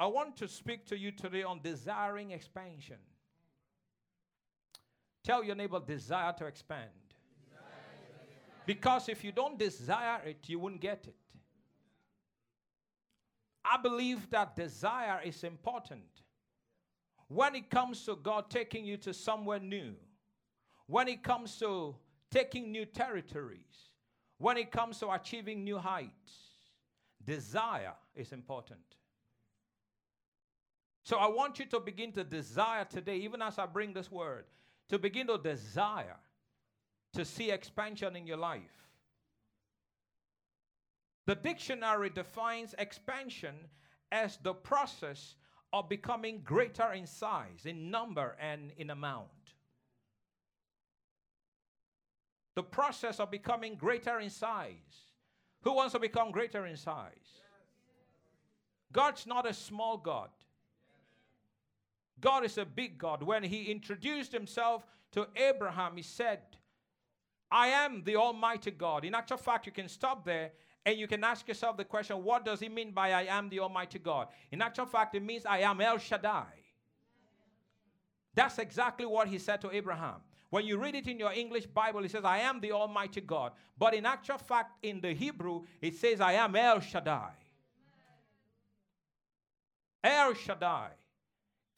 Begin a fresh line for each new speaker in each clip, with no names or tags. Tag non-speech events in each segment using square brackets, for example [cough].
I want to speak to you today on desiring expansion. Tell your neighbor, desire to expand. Because if you don't desire it, you won't get it. I believe that desire is important. When it comes to God taking you to somewhere new, when it comes to taking new territories, when it comes to achieving new heights, desire is important. So I want you to begin to desire today, even as I bring this word, to begin to desire to see expansion in your life. The dictionary defines expansion as the process of becoming greater in size, in number, and in amount. The process of becoming greater in size. Who wants to become greater in size? God's not a small God. God is a big God. When he introduced himself to Abraham, he said, I am the Almighty God. In actual fact, you can stop there and you can ask yourself the question what does he mean by I am the Almighty God? In actual fact, it means I am El Shaddai. That's exactly what he said to Abraham. When you read it in your English Bible, it says, I am the Almighty God. But in actual fact, in the Hebrew, it says, I am El Shaddai. El Shaddai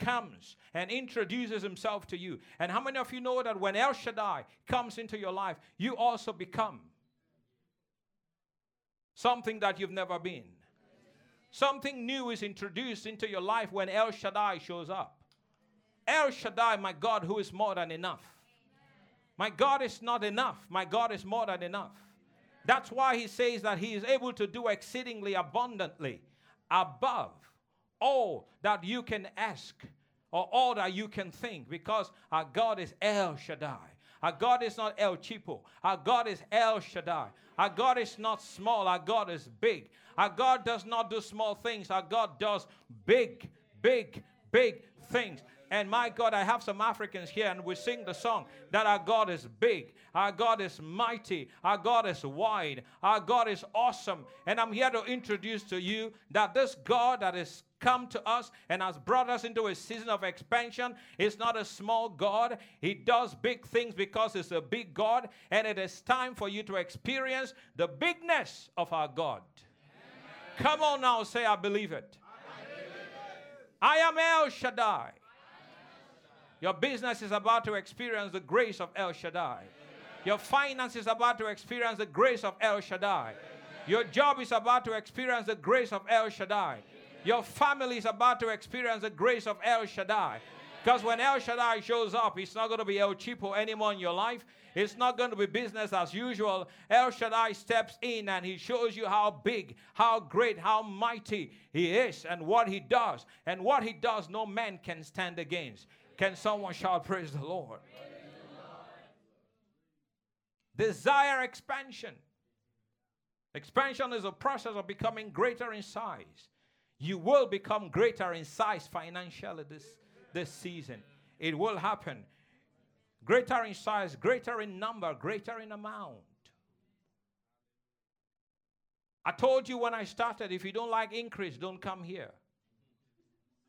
comes and introduces himself to you. And how many of you know that when El Shaddai comes into your life, you also become something that you've never been. Something new is introduced into your life when El Shaddai shows up. El Shaddai, my God, who is more than enough. My God is not enough. My God is more than enough. That's why he says that he is able to do exceedingly abundantly above all that you can ask or all that you can think because our God is El Shaddai. Our God is not El Cheapo. Our God is El Shaddai. Our God is not small. Our God is big. Our God does not do small things. Our God does big, big, big things. And my God, I have some Africans here, and we sing the song that our God is big, our God is mighty, our God is wide, our God is awesome. And I'm here to introduce to you that this God that is come to us and has brought us into a season of expansion. It's not a small God. He does big things because it's a big God. And it is time for you to experience the bigness of our God. Amen. Come on now, say, I believe it. I, believe it. I am El Shaddai. Your business is about to experience the grace of El Shaddai. Your finance is about to experience the grace of El Shaddai. Your job is about to experience the grace of El Shaddai. Your family is about to experience the grace of El Shaddai. Because when El Shaddai shows up, it's not going to be El Cheapo anymore in your life. It's not going to be business as usual. El Shaddai steps in and he shows you how big, how great, how mighty he is and what he does. And what he does, no man can stand against. Can someone shout, Praise the Lord? Desire expansion. Expansion is a process of becoming greater in size. You will become greater in size financially this, this season. It will happen. Greater in size, greater in number, greater in amount. I told you when I started if you don't like increase, don't come here.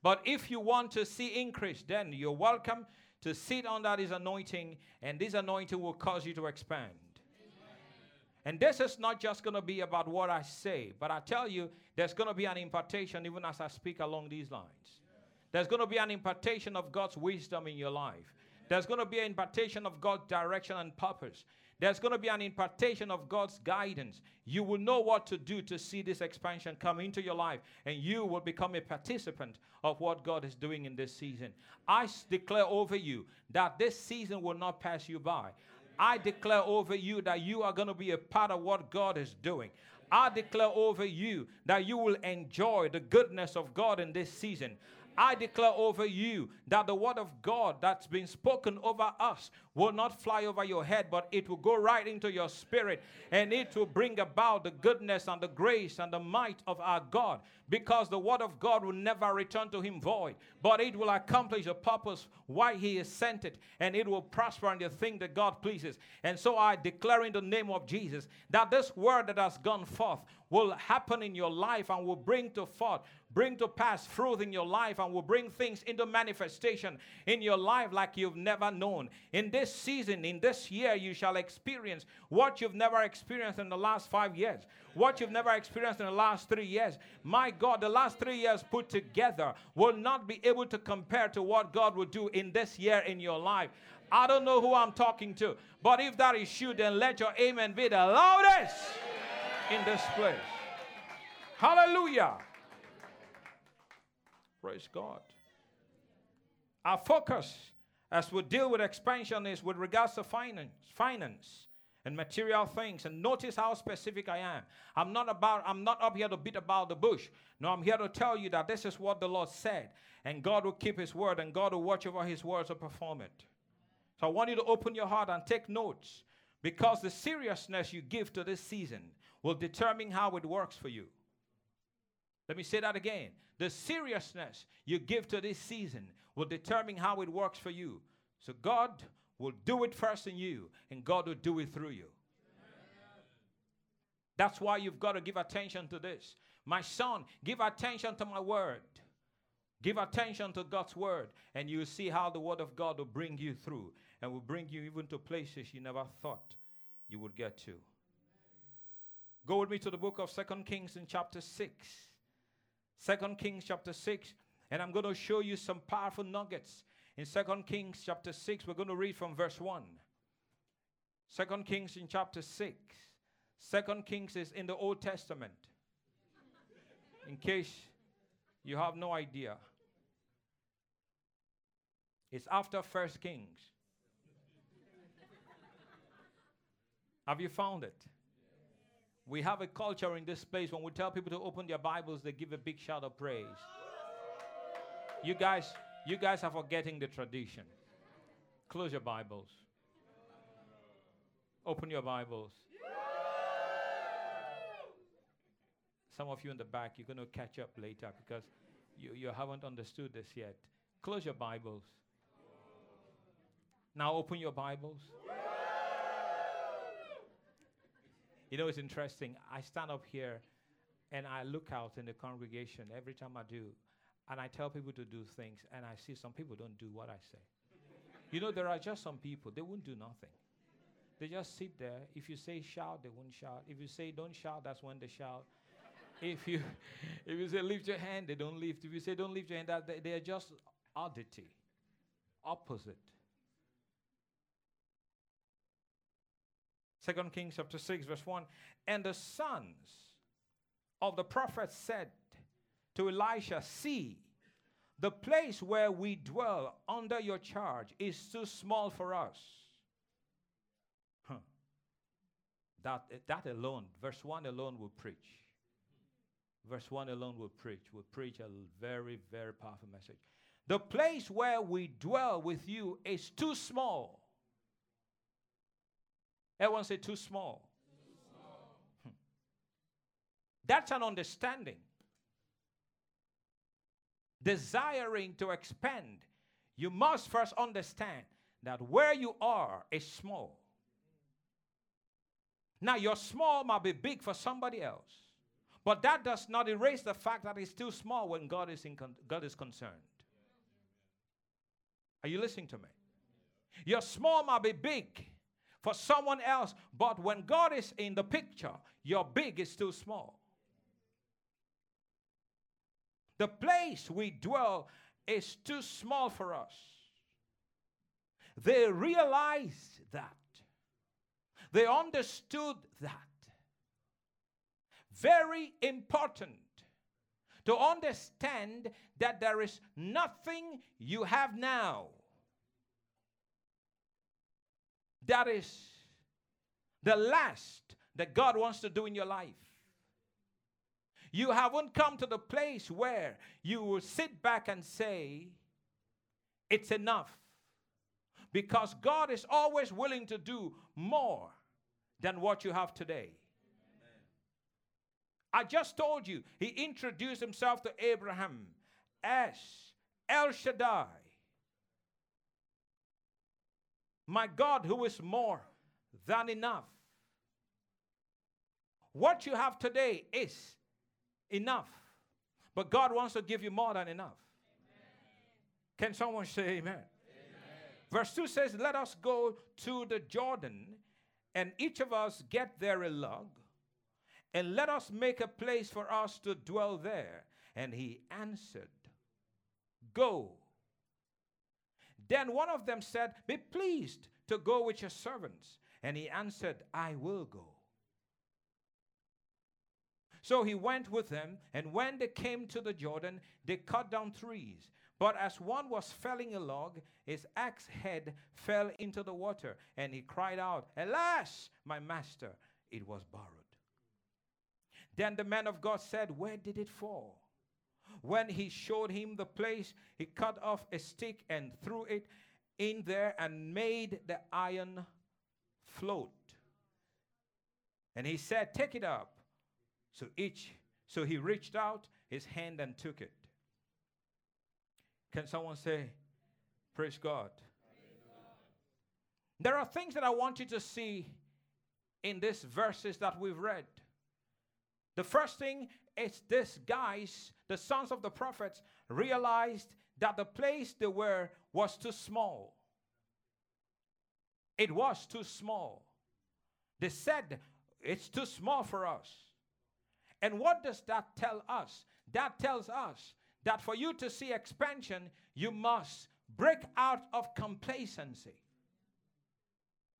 But if you want to see increase, then you're welcome to sit under this anointing, and this anointing will cause you to expand. And this is not just going to be about what I say, but I tell you, there's going to be an impartation even as I speak along these lines. There's going to be an impartation of God's wisdom in your life. There's going to be an impartation of God's direction and purpose. There's going to be an impartation of God's guidance. You will know what to do to see this expansion come into your life, and you will become a participant of what God is doing in this season. I declare over you that this season will not pass you by. I declare over you that you are going to be a part of what God is doing. I declare over you that you will enjoy the goodness of God in this season. I declare over you that the word of God that's been spoken over us will not fly over your head, but it will go right into your spirit and it will bring about the goodness and the grace and the might of our God because the word of God will never return to him void, but it will accomplish the purpose why he has sent it and it will prosper in the thing that God pleases. And so I declare in the name of Jesus that this word that has gone forth will happen in your life and will bring to forth, bring to pass fruit in your life and will bring things into manifestation in your life like you've never known. In this season, in this year, you shall experience what you've never experienced in the last five years, what you've never experienced in the last three years. My God, the last three years put together will not be able to compare to what God will do in this year in your life. I don't know who I'm talking to, but if that is you, then let your amen be the loudest in this place. Hallelujah. Praise God. Our focus as we deal with expansion is with regards to finance, finance and material things. And notice how specific I am. I'm not about, I'm not up here to beat about the bush. No, I'm here to tell you that this is what the Lord said. And God will keep his word, and God will watch over his words to perform it. So I want you to open your heart and take notes because the seriousness you give to this season will determine how it works for you. Let me say that again. The seriousness you give to this season will determine how it works for you. So God will do it first in you, and God will do it through you. That's why you've got to give attention to this. My son, give attention to my word. Give attention to God's word, and you'll see how the word of God will bring you through and will bring you even to places you never thought you would get to. Go with me to the book of Second Kings in chapter 6. Second Kings chapter 6, and I'm going to show you some powerful nuggets. In Second Kings chapter 6, we're going to read from verse 1. Second Kings in chapter 6. Second Kings is in the Old Testament. in case you have no idea. It's after First Kings. Have you found it? We have a culture in this place when we tell people to open their Bibles, they give a big shout of praise. You guys, you guys are forgetting the tradition. Close your Bibles. Open your Bibles. Some of you in the back, you're going to catch up later because you, you haven't understood this yet. Close your Bibles. Now open your Bibles. You know, it's interesting. I stand up here and I look out in the congregation every time I do, and I tell people to do things, and I see some people don't do what I say. you know, there are just some people, they won't do nothing. They just sit there. If you say shout, they won't shout. If you say don't shout, that's when they shout. if you [laughs] if you say lift your hand, they don't lift. If you say don't lift your hand, that they, they are just oddity, opposite. Second Kings chapter 6, verse 1. And the sons of the prophets said to Elisha, See, the place where we dwell under your charge is too small for us. Huh. That, that alone, verse 1 alone will preach. Verse 1 alone will preach, will preach a very, very powerful message. The place where we dwell with you is too small Everyone say too small. Too small. Hmm. That's an understanding. Desiring to expand, you must first understand that where you are is small. Now, your small might be big for somebody else, but that does not erase the fact that it's too small when God is, in con- God is concerned. Are you listening to me? Your small might be big, for someone else. But when God is in the picture, your big is too small. The place we dwell is too small for us. They realized that. They understood that. Very important to understand that there is nothing you have now that is the last that God wants to do in your life. You haven't come to the place where you will sit back and say, It's enough. Because God is always willing to do more than what you have today. I just told you, He introduced Himself to Abraham as El Shaddai my God, who is more than enough. What you have today is enough. But God wants to give you more than enough. Amen. Can someone say amen? amen? Verse 2 says, Let us go to the Jordan, and each of us get there a log, and let us make a place for us to dwell there. And he answered, Go. Then one of them said, Be pleased to go with your servants. And he answered, I will go. So he went with them, and when they came to the Jordan, they cut down trees. But as one was felling a log, his axe head fell into the water, and he cried out, Alas, my master, it was borrowed. Then the man of God said, Where did it fall? When he showed him the place, he cut off a stick and threw it in there and made the iron float. And he said, Take it up. So each, so he reached out his hand and took it. Can someone say, Praise God? There are things that I want you to see in these verses that we've read. The first thing is this guys, the sons of the prophets, realized that the place they were was too small. It was too small. They said, It's too small for us. And what does that tell us? That tells us that for you to see expansion, you must break out of complacency.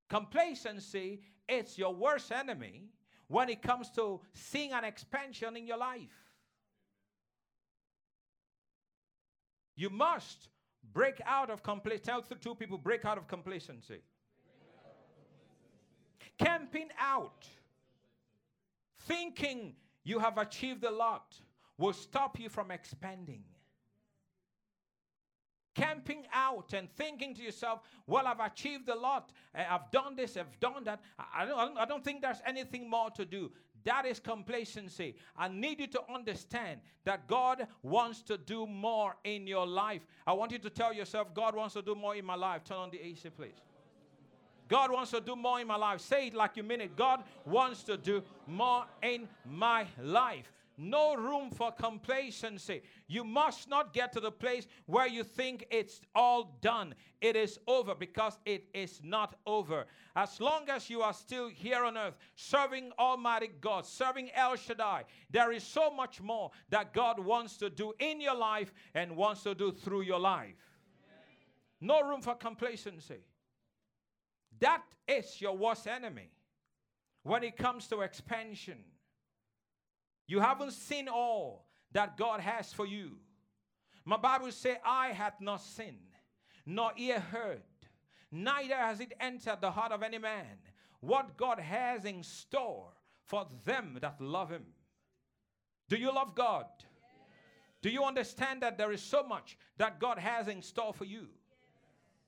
Complacency is your worst enemy when it comes to seeing an expansion in your life. You must break out of complacency. Tell the two people, break out of complacency. Camping out, thinking you have achieved a lot, will stop you from expanding. Camping out and thinking to yourself, well, I've achieved a lot. Eh, I've done this, I've done that. I don't, I don't think there's anything more to do. That is complacency. I need you to understand that God wants to do more in your life. I want you to tell yourself, God wants to do more in my life. Turn on the AC, please. God wants to do more in my life. Say it like you mean it. God wants to do more in my life no room for complacency. You must not get to the place where you think it's all done. It is over because it is not over. As long as you are still here on earth, serving Almighty God, serving El Shaddai, there is so much more that God wants to do in your life and wants to do through your life. No room for complacency. That is your worst enemy when it comes to expansion. You haven't seen all that God has for you. My Bible says, Eye hath not seen, nor ear heard, neither has it entered the heart of any man what God has in store for them that love him. Do you love God? Yes. Do you understand that there is so much that God has in store for you?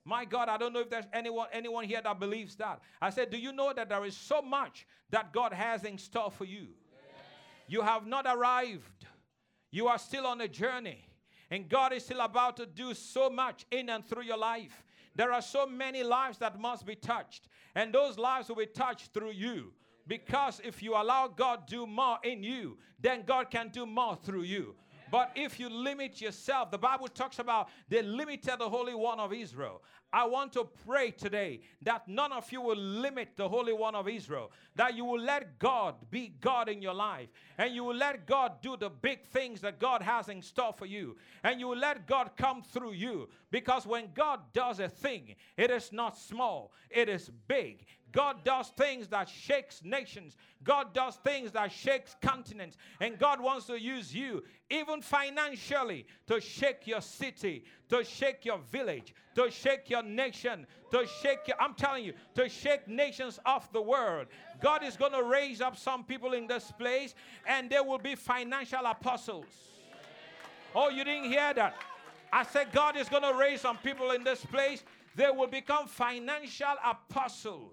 My God, I don't know if there's anyone anyone here that believes that. I said, do you know that there is so much that God has in store for you? You have not arrived. You are still on a journey. And God is still about to do so much in and through your life. There are so many lives that must be touched. And those lives will be touched through you. Because if you allow God do more in you, then God can do more through you. But if you limit yourself, the Bible talks about they limited the Holy One of Israel. I want to pray today that none of you will limit the Holy One of Israel, that you will let God be God in your life, and you will let God do the big things that God has in store for you, and you will let God come through you. Because when God does a thing, it is not small, it is big. God does things that shakes nations. God does things that shakes continents. And God wants to use you, even financially, to shake your city, to shake your village, to shake your nation, to shake your, I'm telling you, to shake nations of the world. God is going to raise up some people in this place, and there will be financial apostles. Oh, you didn't hear that? I said, God is going to raise some people in this place. They will become financial apostles.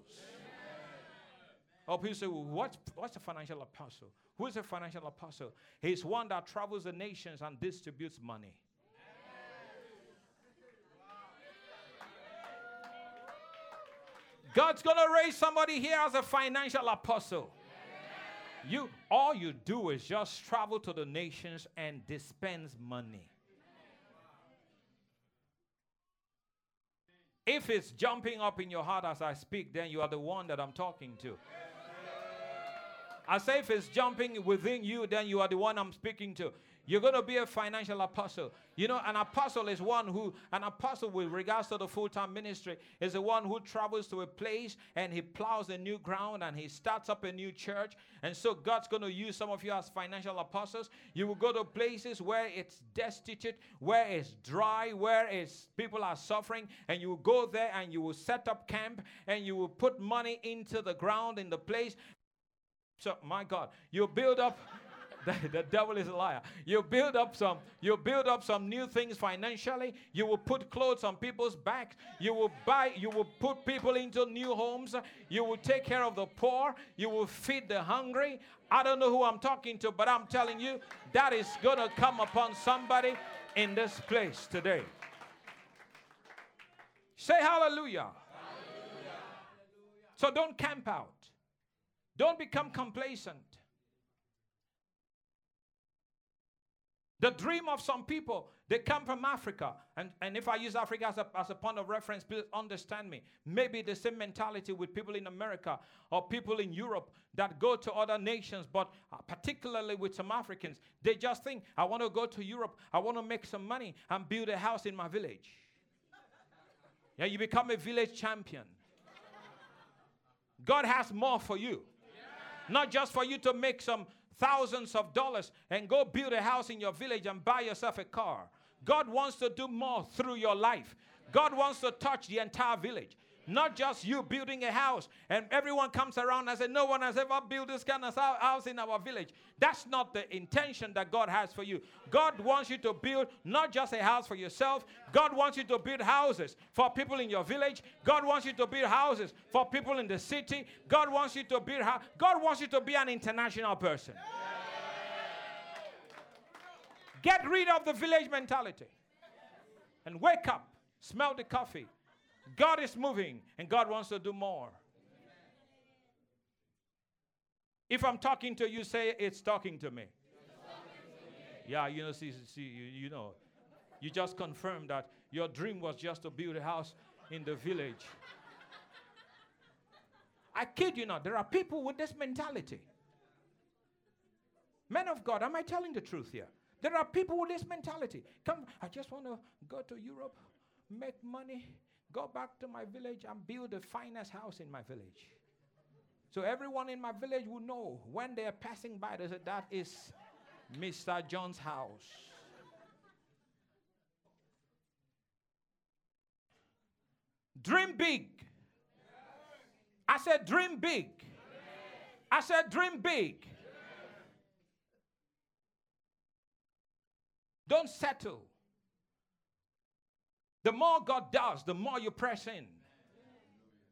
Oh, people say, well, what's, what's a financial apostle? Who is a financial apostle? He's one that travels the nations and distributes money. God's going to raise somebody here as a financial apostle. You all you do is just travel to the nations and dispense money. If it's jumping up in your heart as I speak, then you are the one that I'm talking to. I say if it's jumping within you, then you are the one I'm speaking to. You're going to be a financial apostle. You know, an apostle is one who, an apostle with regards to the full time ministry, is the one who travels to a place and he plows a new ground and he starts up a new church. And so God's going to use some of you as financial apostles. You will go to places where it's destitute, where it's dry, where it's people are suffering, and you will go there and you will set up camp and you will put money into the ground in the place. So, my God, you build up. [laughs] the, the devil is a liar. You build up some, you build up some new things financially. You will put clothes on people's backs. You will buy, you will put people into new homes. You will take care of the poor. You will feed the hungry. I don't know who I'm talking to, but I'm telling you that is going to come upon somebody in this place today. Say hallelujah. hallelujah. So don't camp out. Don't become complacent. The dream of some people, they come from Africa. And, and if I use Africa as a, as a point of reference, please understand me. Maybe the same mentality with people in America or people in Europe that go to other nations, but uh, particularly with some Africans, they just think, I want to go to Europe, I want to make some money and build a house in my village. yeah, you become a village champion. God has more for you. Not just for you to make some thousands of dollars and go build a house in your village and buy yourself a car. God wants to do more through your life. God wants to touch the entire village. Not just you building a house and everyone comes around and says, No one has ever built this kind of house in our village. That's not the intention that God has for you. God wants you to build not just a house for yourself, God wants you to build houses for people in your village. God wants you to build houses for people in the city. God wants you to build God wants you to be an international person. Get rid of the village mentality and wake up, smell the coffee, God is moving and God wants to do more. If I'm talking to you, say it's talking to me. Yeah, you know, see, see you, you know, you just confirmed that your dream was just to build a house in the village. I kid you not, there are people with this mentality. Men of God, am I telling the truth here? There are people with this mentality. Come, I just want to go to Europe, make money, go back to my village and build the finest house in my village. So everyone in my village will know when they're passing by, they say, That is Mr. John's house. Dream big. I said, Dream big. I said, Dream big. Don't settle. The more God does, the more you press in.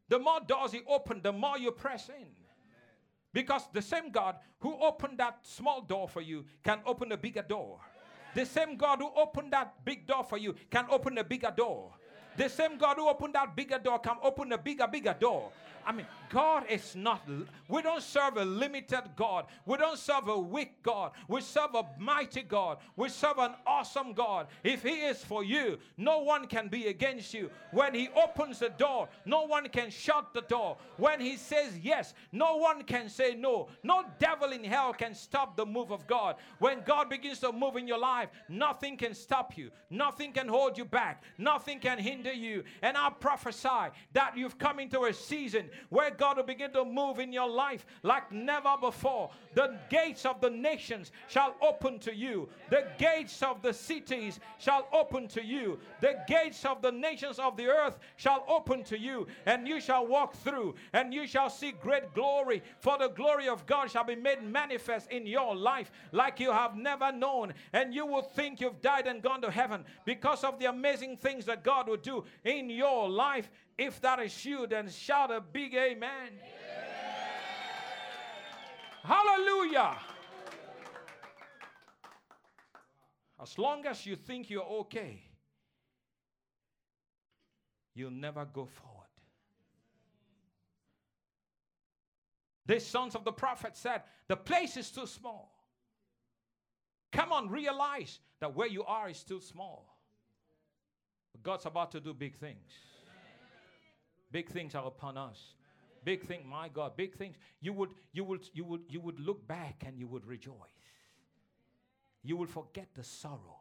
The more doors He opens, the more you press in. Because the same God who opened that small door for you can open a bigger door. The same God who opened that big door for you can open a bigger door. The same God who opened that bigger door can open a bigger, bigger door. I mean, God is not, we don't serve a limited God. We don't serve a weak God. We serve a mighty God. We serve an awesome God. If He is for you, no one can be against you. When He opens the door, no one can shut the door. When He says yes, no one can say no. No devil in hell can stop the move of God. When God begins to move in your life, nothing can stop you. Nothing can hold you back. Nothing can hinder you. And I prophesy that you've come into a season where God will begin to move in your life like never before. The gates of the nations shall open to you, the gates of the cities shall open to you, the gates of the nations of the earth shall open to you, and you shall walk through, and you shall see great glory. For the glory of God shall be made manifest in your life like you have never known, and you will think you've died and gone to heaven because of the amazing things that God will do in your life if that is you, then shout a big amen. amen. Hallelujah. As long as you think you're okay, you'll never go forward. The sons of the prophet said, The place is too small. Come on, realize that where you are is too small. God's about to do big things. Big things are upon us. Big thing, my God, big things. You would, you would, you would, you would look back and you would rejoice. You will forget the sorrow.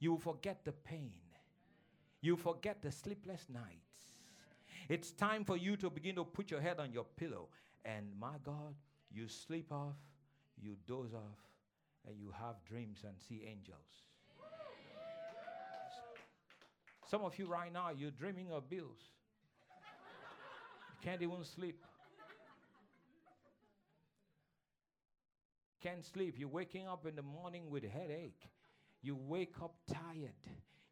You will forget the pain. You forget the sleepless nights. It's time for you to begin to put your head on your pillow. And my God, you sleep off, you doze off, and you have dreams and see angels. Some of you right now, you're dreaming of bills. You can't even sleep. Can't sleep. You're waking up in the morning with headache. You wake up tired.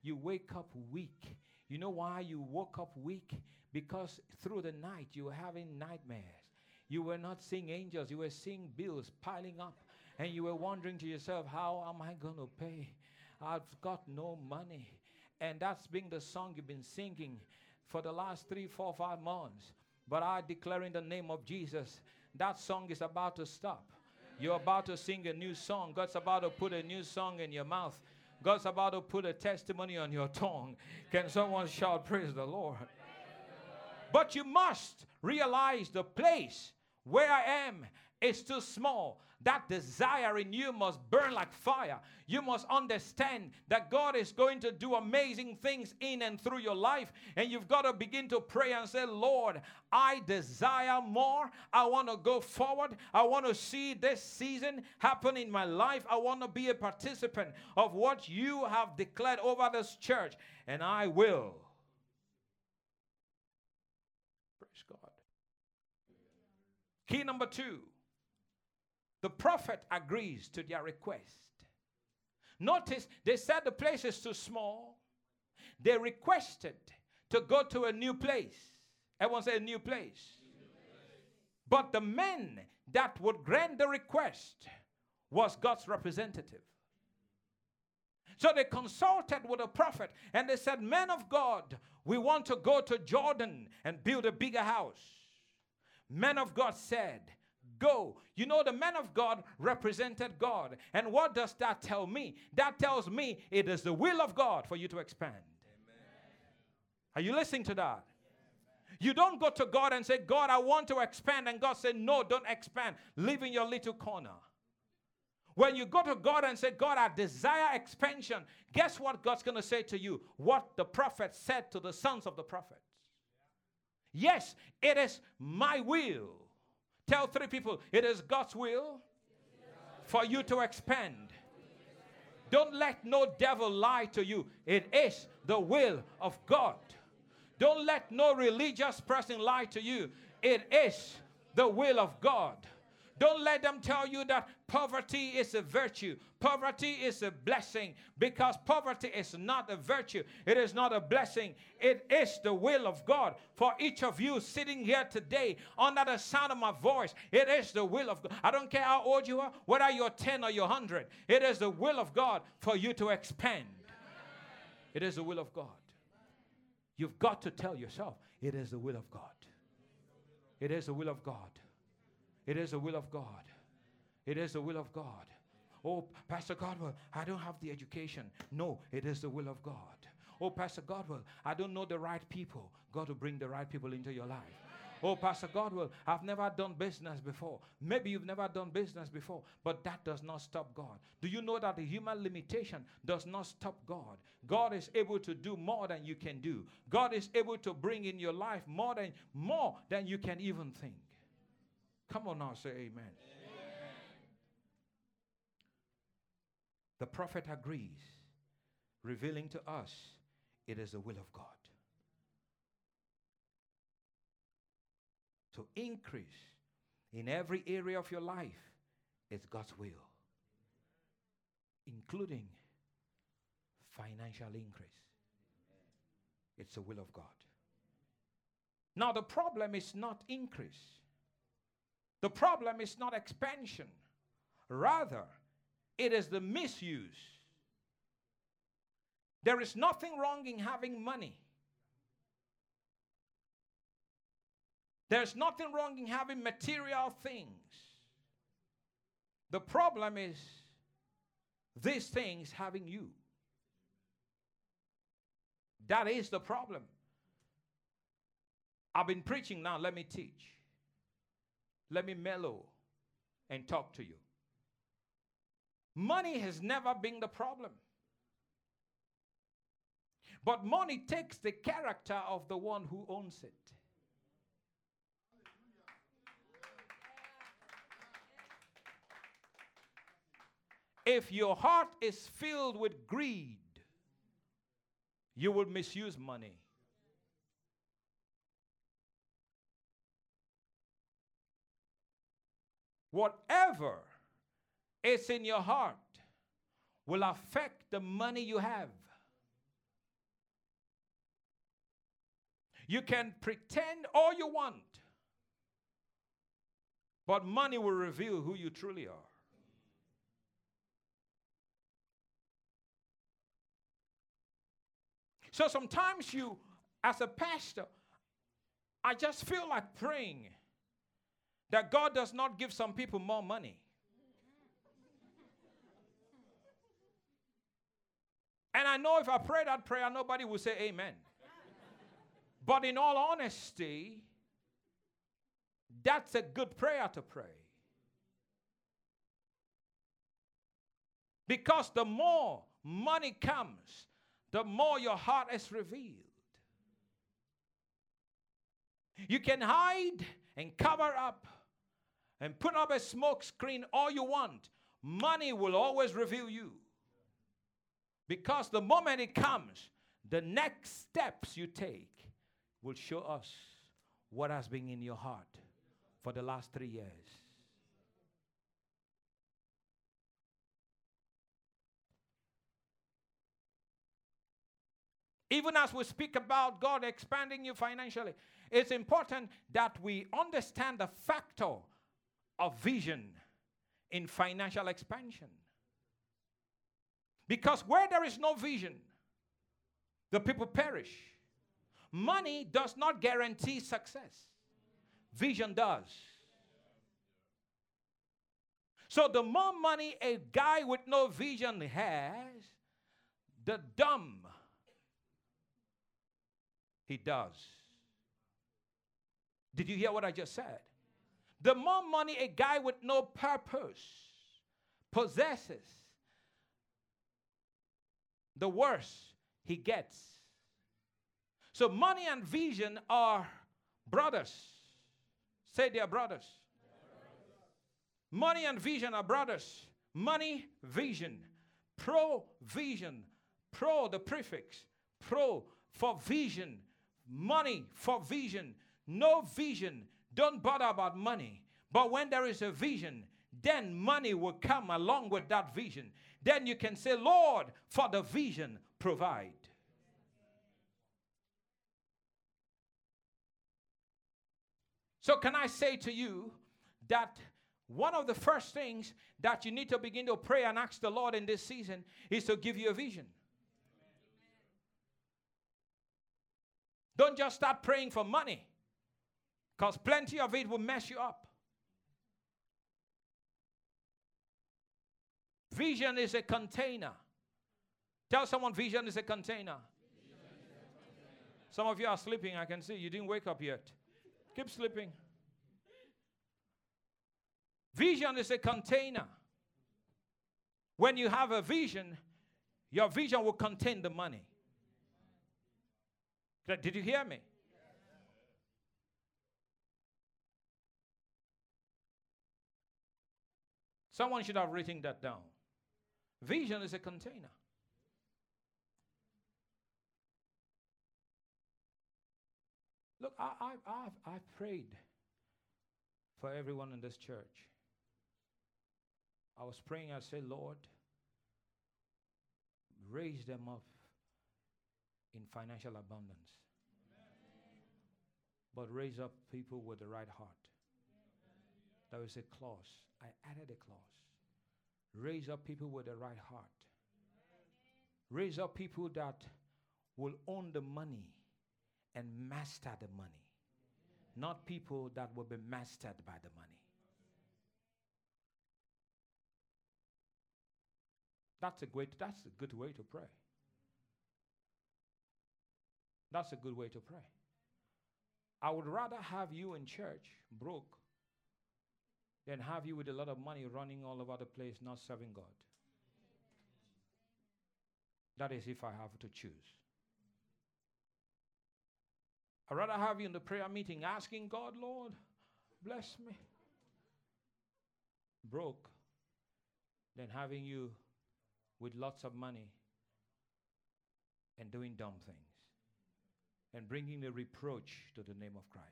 You wake up weak. You know why you woke up weak? Because through the night you were having nightmares. You were not seeing angels, you were seeing bills piling up. And you were wondering to yourself, how am I going to pay? I've got no money. And that's been the song you've been singing for the last three, four, five months. But I declare in the name of Jesus, that song is about to stop. You're about to sing a new song. God's about to put a new song in your mouth. God's about to put a testimony on your tongue. Can someone shout, Praise the Lord? But you must realize the place where I am is too small that desire in you must burn like fire. You must understand that God is going to do amazing things in and through your life. And you've got to begin to pray and say, Lord, I desire more. I want to go forward. I want to see this season happen in my life. I want to be a participant of what you have declared over this church. And I will. Praise God. Key number two the prophet agrees to their request. Notice they said the place is too small. They requested to go to a new place. Everyone say a new place. But the men that would grant the request was God's representative. So they consulted with a prophet and they said, Men of God, we want to go to Jordan and build a bigger house. Men of God said, go. You know, the man of God represented God. And what does that tell me? That tells me it is the will of God for you to expand. Amen. Are you listening to that? You don't go to God and say, God, I want to expand. And God said, No, don't expand. Live in your little corner. When you go to God and say, God, I desire expansion, guess what God's going to say to you? What the prophet said to the sons of the prophets. Yes, it is my will Tell three people it is God's will for you to expand. Don't let no devil lie to you. It is the will of God. Don't let no religious person lie to you. It is the will of God. Don't let them tell you that poverty is a virtue. Poverty is a blessing because poverty is not a virtue. It is not a blessing. It is the will of God for each of you sitting here today under the sound of my voice. It is the will of God. I don't care how old you are, whether you're 10 or you're 100. It is the will of God for you to expand. It is the will of God. You've got to tell yourself, it is the will of God. It is the will of God. It is the will of God. It is the will of God. Oh, Pastor Godwill, I don't have the education. No, it is the will of God. Oh, Pastor Godwill, I don't know the right people. God will bring the right people into your life. Oh, Pastor Godwill, I've never done business before. Maybe you've never done business before, but that does not stop God. Do you know that the human limitation does not stop God? God is able to do more than you can do. God is able to bring in your life more than more than you can even think. Come on now, say amen. amen. The prophet agrees, revealing to us it is the will of God. To increase in every area of your life is God's will, including financial increase. It's the will of God. Now, the problem is not increase. The problem is not expansion, rather, it is the misuse. There is nothing wrong in having money. There's nothing wrong in having material things. The problem is these things having you. That is the problem. I've been preaching now, let me teach. Let me mellow and talk to you. Money has never been the problem. But money takes the character of the one who owns it. If your heart is filled with greed, you will misuse money. Whatever is in your heart will affect the money you have. You can pretend all you want, but money will reveal who you truly are. So sometimes you, as a pastor, I just feel like praying that God does not give some people more money. And I know if I pray that prayer, nobody will say amen. but in all honesty, that's a good prayer to pray. Because the more money comes, the more your heart is revealed. You can hide and cover up and put up a smoke screen all you want, money will always reveal you. Because the moment it comes, the next steps you take will show us what has been in your heart for the last three years. Even as we speak about God expanding you financially, it's important that we understand the factor of vision in financial expansion. Because where there is no vision, the people perish. Money does not guarantee success, vision does. So, the more money a guy with no vision has, the dumb he does. Did you hear what I just said? The more money a guy with no purpose possesses, the worse he gets. So, money and vision are brothers. Say they are brothers. Money and vision are brothers. Money, vision. Pro, vision. Pro, the prefix. Pro, for vision. Money, for vision. No vision, don't bother about money. But when there is a vision, then money will come along with that vision. Then you can say, Lord, for the vision, provide. So, can I say to you that one of the first things that you need to begin to pray and ask the Lord in this season is to give you a vision? Don't just start praying for money. Because plenty of it will mess you up. Vision is a container. Tell someone vision is a container. Some of you are sleeping, I can see. You didn't wake up yet. Keep sleeping. Vision is a container. When you have a vision, your vision will contain the money. Did you hear me? Someone should have written that down. Vision is a container. Look, I, I, I've, I've prayed for everyone in this church. I was praying, I said, Lord, raise them up in financial abundance. But raise up people with the right heart. There was a clause. I added a clause. Raise up people with the right heart. Raise up people that will own the money and master the money. not people that will be mastered by the money. That's a great that's a good way to pray. That's a good way to pray. I would rather have you in church broke than have you with a lot of money running all over the place not serving God. That is if I have to choose. I'd rather have you in the prayer meeting asking God, Lord, bless me. Broke than having you with lots of money and doing dumb things and bringing the reproach to the name of Christ.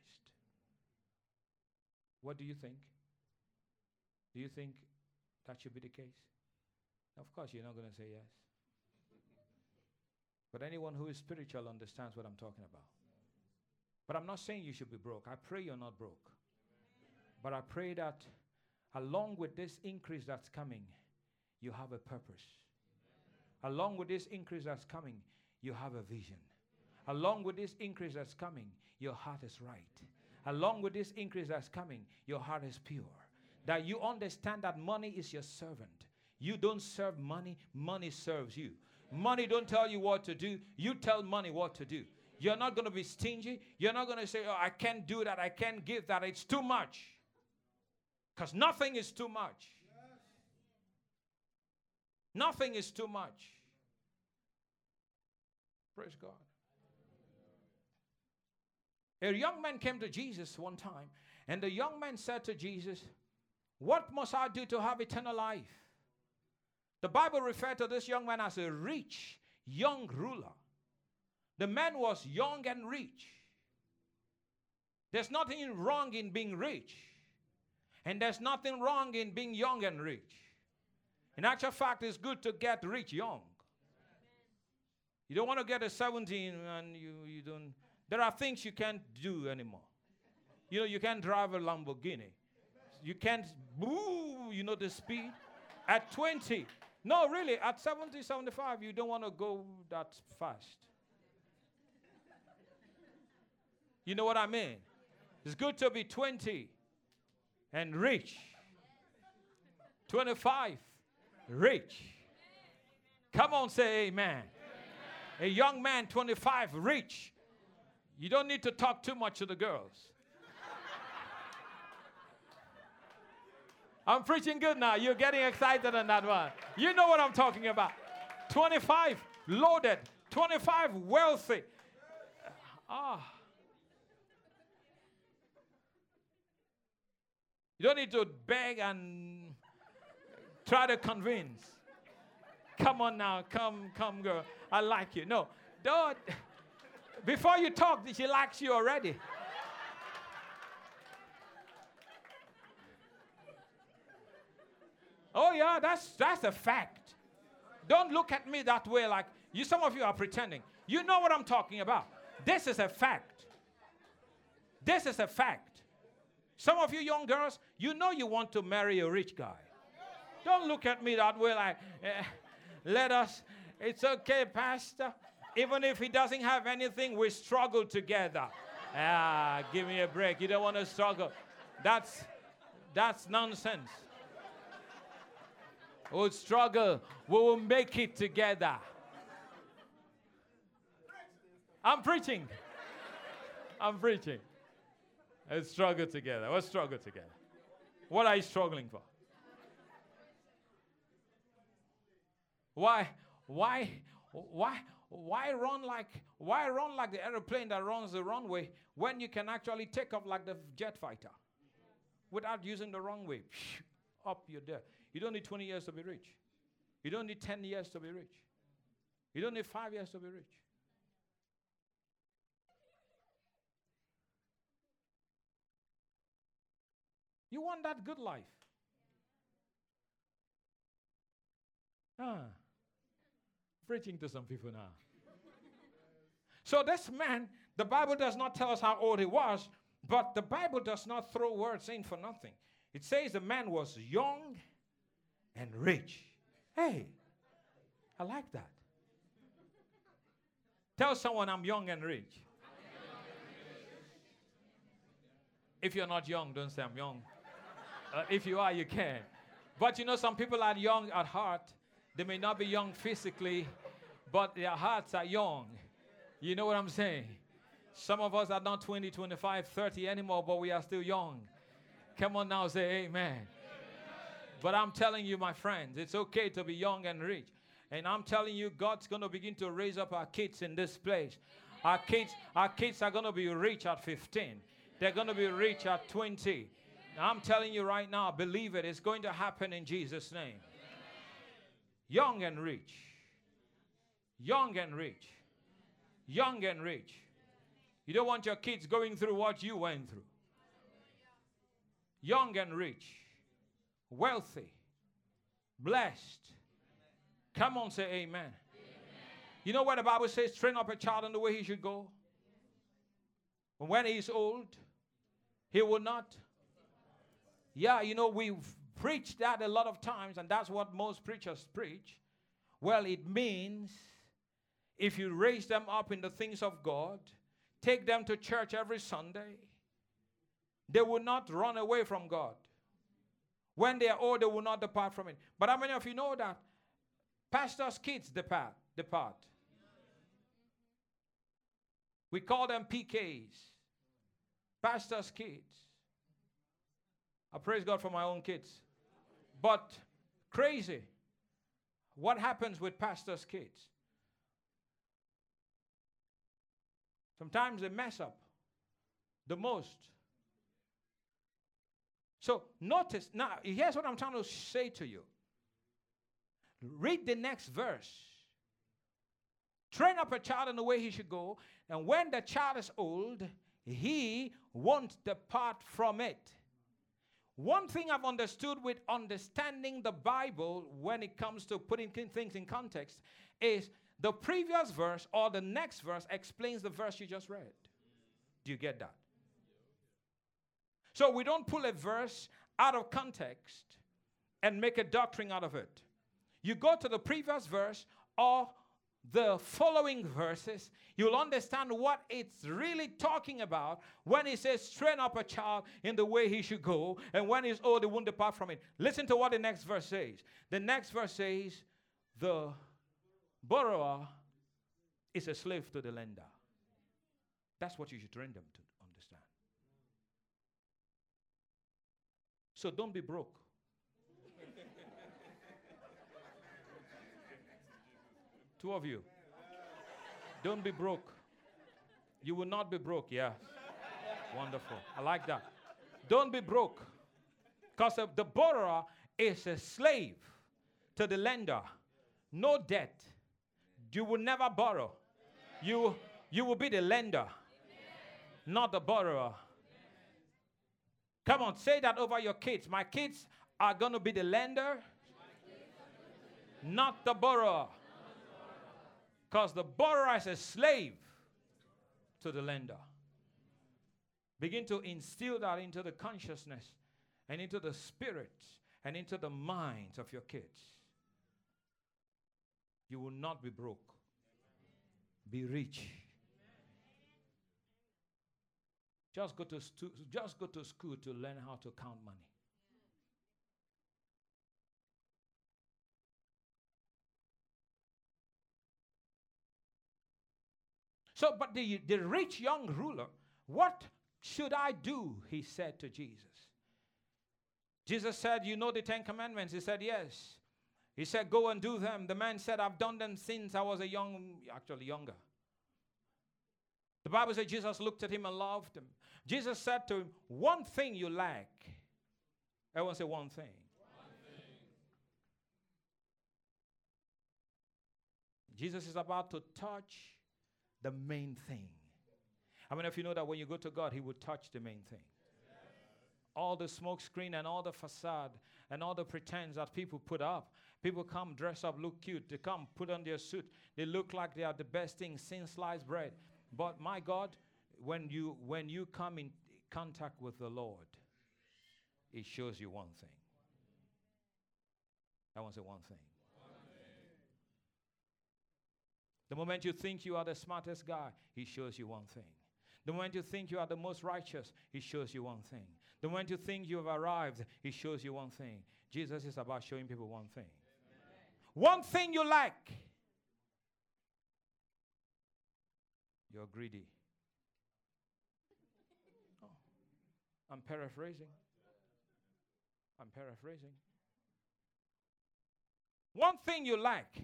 What do you think? Do you think that should be the case? Of course, you're not going to say yes. But anyone who is spiritual understands what I'm talking about. But I'm not saying you should be broke. I pray you're not broke. But I pray that along with this increase that's coming, you have a purpose. Along with this increase that's coming, you have a vision. Along with this increase that's coming, your heart is right. Along with this increase that's coming, your heart is pure. That you understand that money is your servant. You don't serve money, money serves you. Money don't tell you what to do, you tell money what to do. You're not going to be stingy. You're not going to say, Oh, I can't do that. I can't give that. It's too much. Because nothing is too much. Nothing is too much. Praise God. A young man came to Jesus one time, and the young man said to Jesus, What must I do to have eternal life? The Bible referred to this young man as a rich young ruler. The man was young and rich. There's nothing wrong in being rich, and there's nothing wrong in being young and rich. In actual fact, it's good to get rich young. You don't want to get a 17 and you, you don't. There are things you can't do anymore. You know, you can't drive a Lamborghini. You can't, boo, you know, the speed. At 20, no, really, at 70, 75, you don't want to go that fast. You know what I mean? It's good to be 20 and rich. 25, rich. Come on, say amen. amen. A young man, 25, rich. You don't need to talk too much to the girls. I'm preaching good now. You're getting excited on that one. You know what I'm talking about. 25, loaded. 25, wealthy. Ah. You don't need to beg and try to convince. Come on now, come, come, girl. I like you. No, don't. Before you talk, she likes you already. Oh yeah, that's that's a fact. Don't look at me that way like you some of you are pretending. You know what I'm talking about. This is a fact. This is a fact. Some of you young girls, you know you want to marry a rich guy. Don't look at me that way like, eh, let us, it's okay, Pastor. Even if he doesn't have anything, we struggle together. Ah, give me a break. You don't want to struggle. That's that's nonsense. We'll struggle. We will make it together. I'm preaching. I'm preaching. Let's struggle together. Let's struggle together. What are you struggling for? Why, why, why, why run like why run like the aeroplane that runs the runway when you can actually take off like the jet fighter without using the runway? Up you're there. You don't need 20 years to be rich. You don't need 10 years to be rich. You don't need five years to be rich. You want that good life. Ah, preaching to some people now. so, this man, the Bible does not tell us how old he was, but the Bible does not throw words in for nothing. It says the man was young and rich. Hey, I like that. Tell someone I'm young and rich. If you're not young, don't say I'm young. Uh, if you are, you can. But you know, some people are young at heart. They may not be young physically, but their hearts are young. You know what I'm saying? Some of us are not 20, 25, 30 anymore, but we are still young. Come on now, say amen. But I'm telling you, my friends, it's okay to be young and rich. And I'm telling you, God's going to begin to raise up our kids in this place. Our kids, our kids are going to be rich at 15. They're going to be rich at 20. I'm telling you right now, believe it. It's going to happen in Jesus' name. Young and rich. Young and rich. Young and rich. You don't want your kids going through what you went through. Young and rich. Wealthy. Blessed. Come on, say amen. amen. You know what the Bible says? Train up a child in the way he should go. And when he's old, he will not yeah, you know, we've preached that a lot of times, and that's what most preachers preach. Well, it means if you raise them up in the things of God, take them to church every Sunday, they will not run away from God. When they are old, they will not depart from it. But how many of you know that pastors' kids depart? Depart. We call them PKs, pastors' kids. I praise God for my own kids. But crazy. What happens with pastors' kids? Sometimes they mess up the most. So notice now, here's what I'm trying to say to you. Read the next verse. Train up a child in the way he should go, and when the child is old, he won't depart from it. One thing I've understood with understanding the Bible when it comes to putting things in context is the previous verse or the next verse explains the verse you just read. Do you get that? So we don't pull a verse out of context and make a doctrine out of it. You go to the previous verse or the following verses, you'll understand what it's really talking about when he says, train up a child in the way he should go, and when he's old, he won't depart from it. Listen to what the next verse says. The next verse says, the borrower is a slave to the lender. That's what you should train them to understand. So don't be broke. Two of you. Don't be broke. You will not be broke, yeah. Wonderful. I like that. Don't be broke. Because the borrower is a slave to the lender. No debt. You will never borrow. You, you will be the lender, not the borrower. Come on, say that over your kids. My kids are going to be the lender, not the borrower. Because the borrower is a slave to the lender. Begin to instill that into the consciousness and into the spirit and into the minds of your kids. You will not be broke. Be rich. Just go to stu- just go to school to learn how to count money. So, but the, the rich young ruler, what should I do? He said to Jesus. Jesus said, You know the Ten Commandments? He said, Yes. He said, Go and do them. The man said, I've done them since I was a young, actually younger. The Bible said Jesus looked at him and loved him. Jesus said to him, One thing you lack. Everyone say one thing. One thing. Jesus is about to touch the main thing. I mean, if you know that when you go to God, He will touch the main thing. All the smoke screen and all the facade and all the pretense that people put up. People come dress up, look cute. They come put on their suit. They look like they are the best thing since sliced bread. But my God, when you when you come in contact with the Lord, it shows you one thing. I want to say one thing. The moment you think you are the smartest guy, he shows you one thing. The moment you think you are the most righteous, He shows you one thing. The moment you think you have arrived, He shows you one thing. Jesus is about showing people one thing. Amen. One thing you lack. You're greedy. Oh, I'm paraphrasing. I'm paraphrasing. One thing you lack,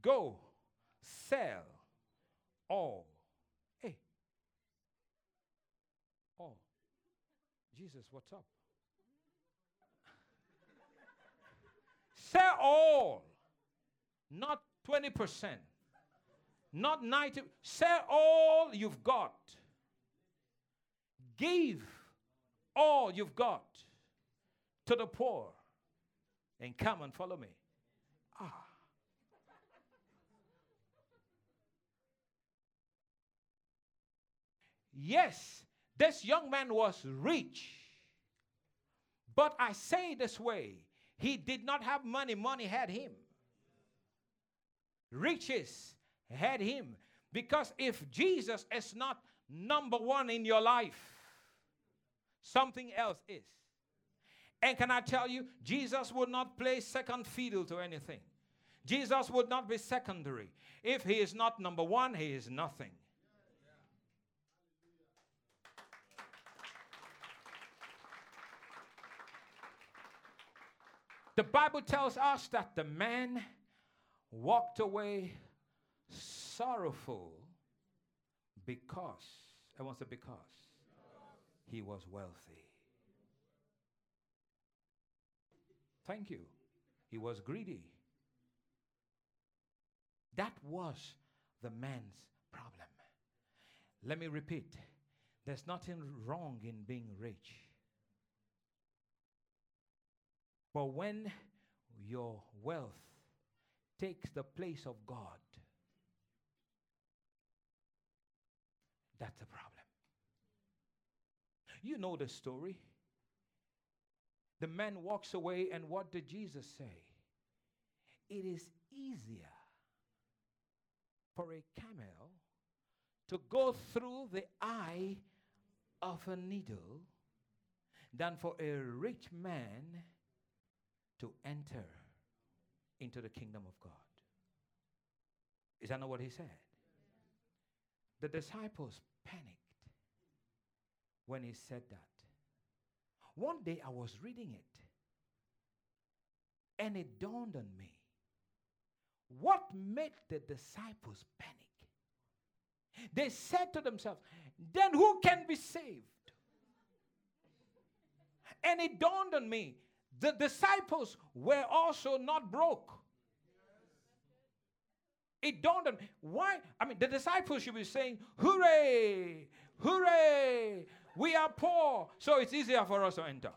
go sell all. Hey. Oh. Jesus, what's up? [laughs] sell all. Not 20%. Not 90. Sell all you've got. Give all you've got to the poor and come and follow me. Ah. Yes, this young man was rich. But I say this way he did not have money, money had him. Riches had him. Because if Jesus is not number one in your life, something else is. And can I tell you, Jesus would not play second fiddle to anything. Jesus would not be secondary. If he is not number one, he is nothing. The Bible tells us that the man walked away sorrowful because, I want to say because, he was wealthy. Thank you. He was greedy. That was the man's problem. Let me repeat there's nothing wrong in being rich. But when your wealth takes the place of God, that's a problem. You know the story. The man walks away, and what did Jesus say? It is easier for a camel to go through the eye of a needle than for a rich man to enter into the kingdom of God. Is that not what he said? The disciples panicked when he said that. One day I was reading it, and it dawned on me what made the disciples panic? They said to themselves, Then who can be saved? And it dawned on me the disciples were also not broke. It dawned on. Why? I mean, the disciples should be saying, Hooray! Hooray! We are poor, so it's easier for us to enter.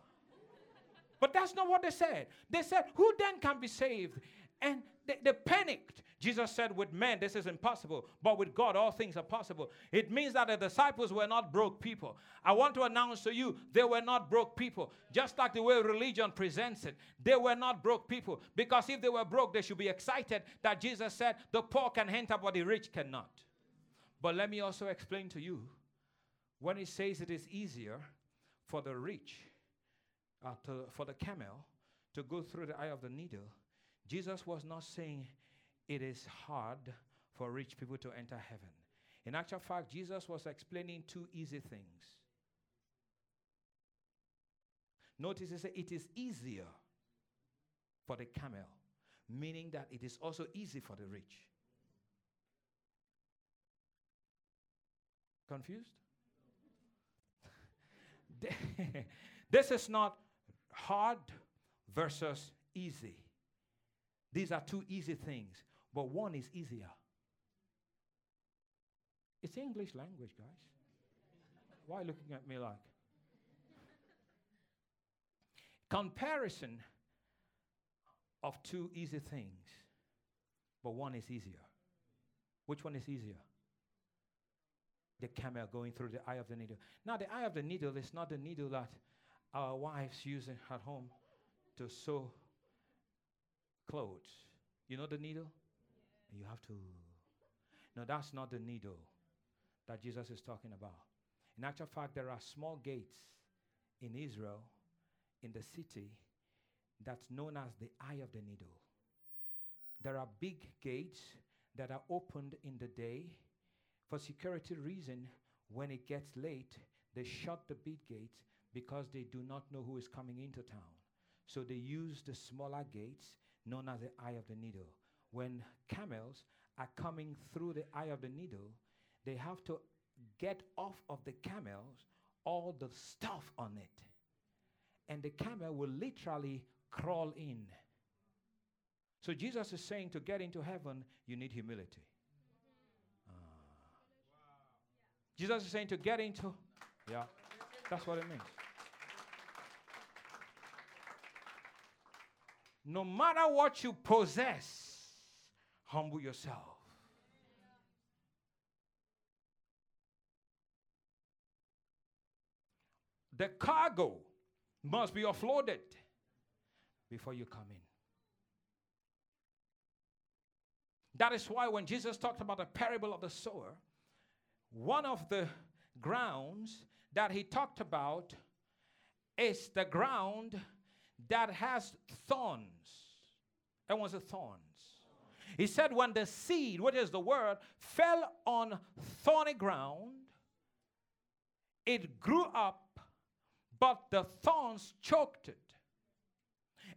But that's not what they said. They said, Who then can be saved? And they, they, panicked. Jesus said, With men, this is impossible, but with God, all things are possible. It means that the disciples were not broke people. I want to announce to you, they were not broke people. Just like the way religion presents it, they were not broke people. Because if they were broke, they should be excited that Jesus said, The poor can enter, but the rich cannot. But let me also explain to you when he says it is easier for the rich, uh, to, for the camel, to go through the eye of the needle, Jesus was not saying it is hard for rich people to enter heaven. In actual fact, Jesus was explaining two easy things. Notice he said it is easier for the camel, meaning that it is also easy for the rich. Confused? [laughs] [laughs] this is not hard versus easy. These are two easy things, but one is easier. It's English language, guys. Why looking at me like? Comparison of two easy things, but one is easier. Which one is easier? the camel going through the eye of the needle. Now, the eye of the needle is not the needle that our wives use at home to sew clothes. You know the needle? You have to. No, that's not the needle that Jesus is talking about. In actual fact, there are small gates in Israel, in the city, that's known as the eye of the needle. There are big gates that are opened in the day. For security reason, when it gets late, they shut the big gates because they do not know who is coming into town. So they use the smaller gates known as the eye of the needle. When camels are coming through the eye of the needle, they have to get off of the camels all the stuff on it. And the camel will literally crawl in. So Jesus is saying to get into heaven, you need humility. Uh, Jesus is saying to get into, yeah, that's what it means. No matter what you possess, humble yourself. The cargo must be offloaded before you come in. That is why when Jesus talked about the parable of the sower, one of the grounds that he talked about is the ground that has thorns. And was the thorns. He said, when the seed, what is the word, fell on thorny ground, it grew up, but the thorns choked it.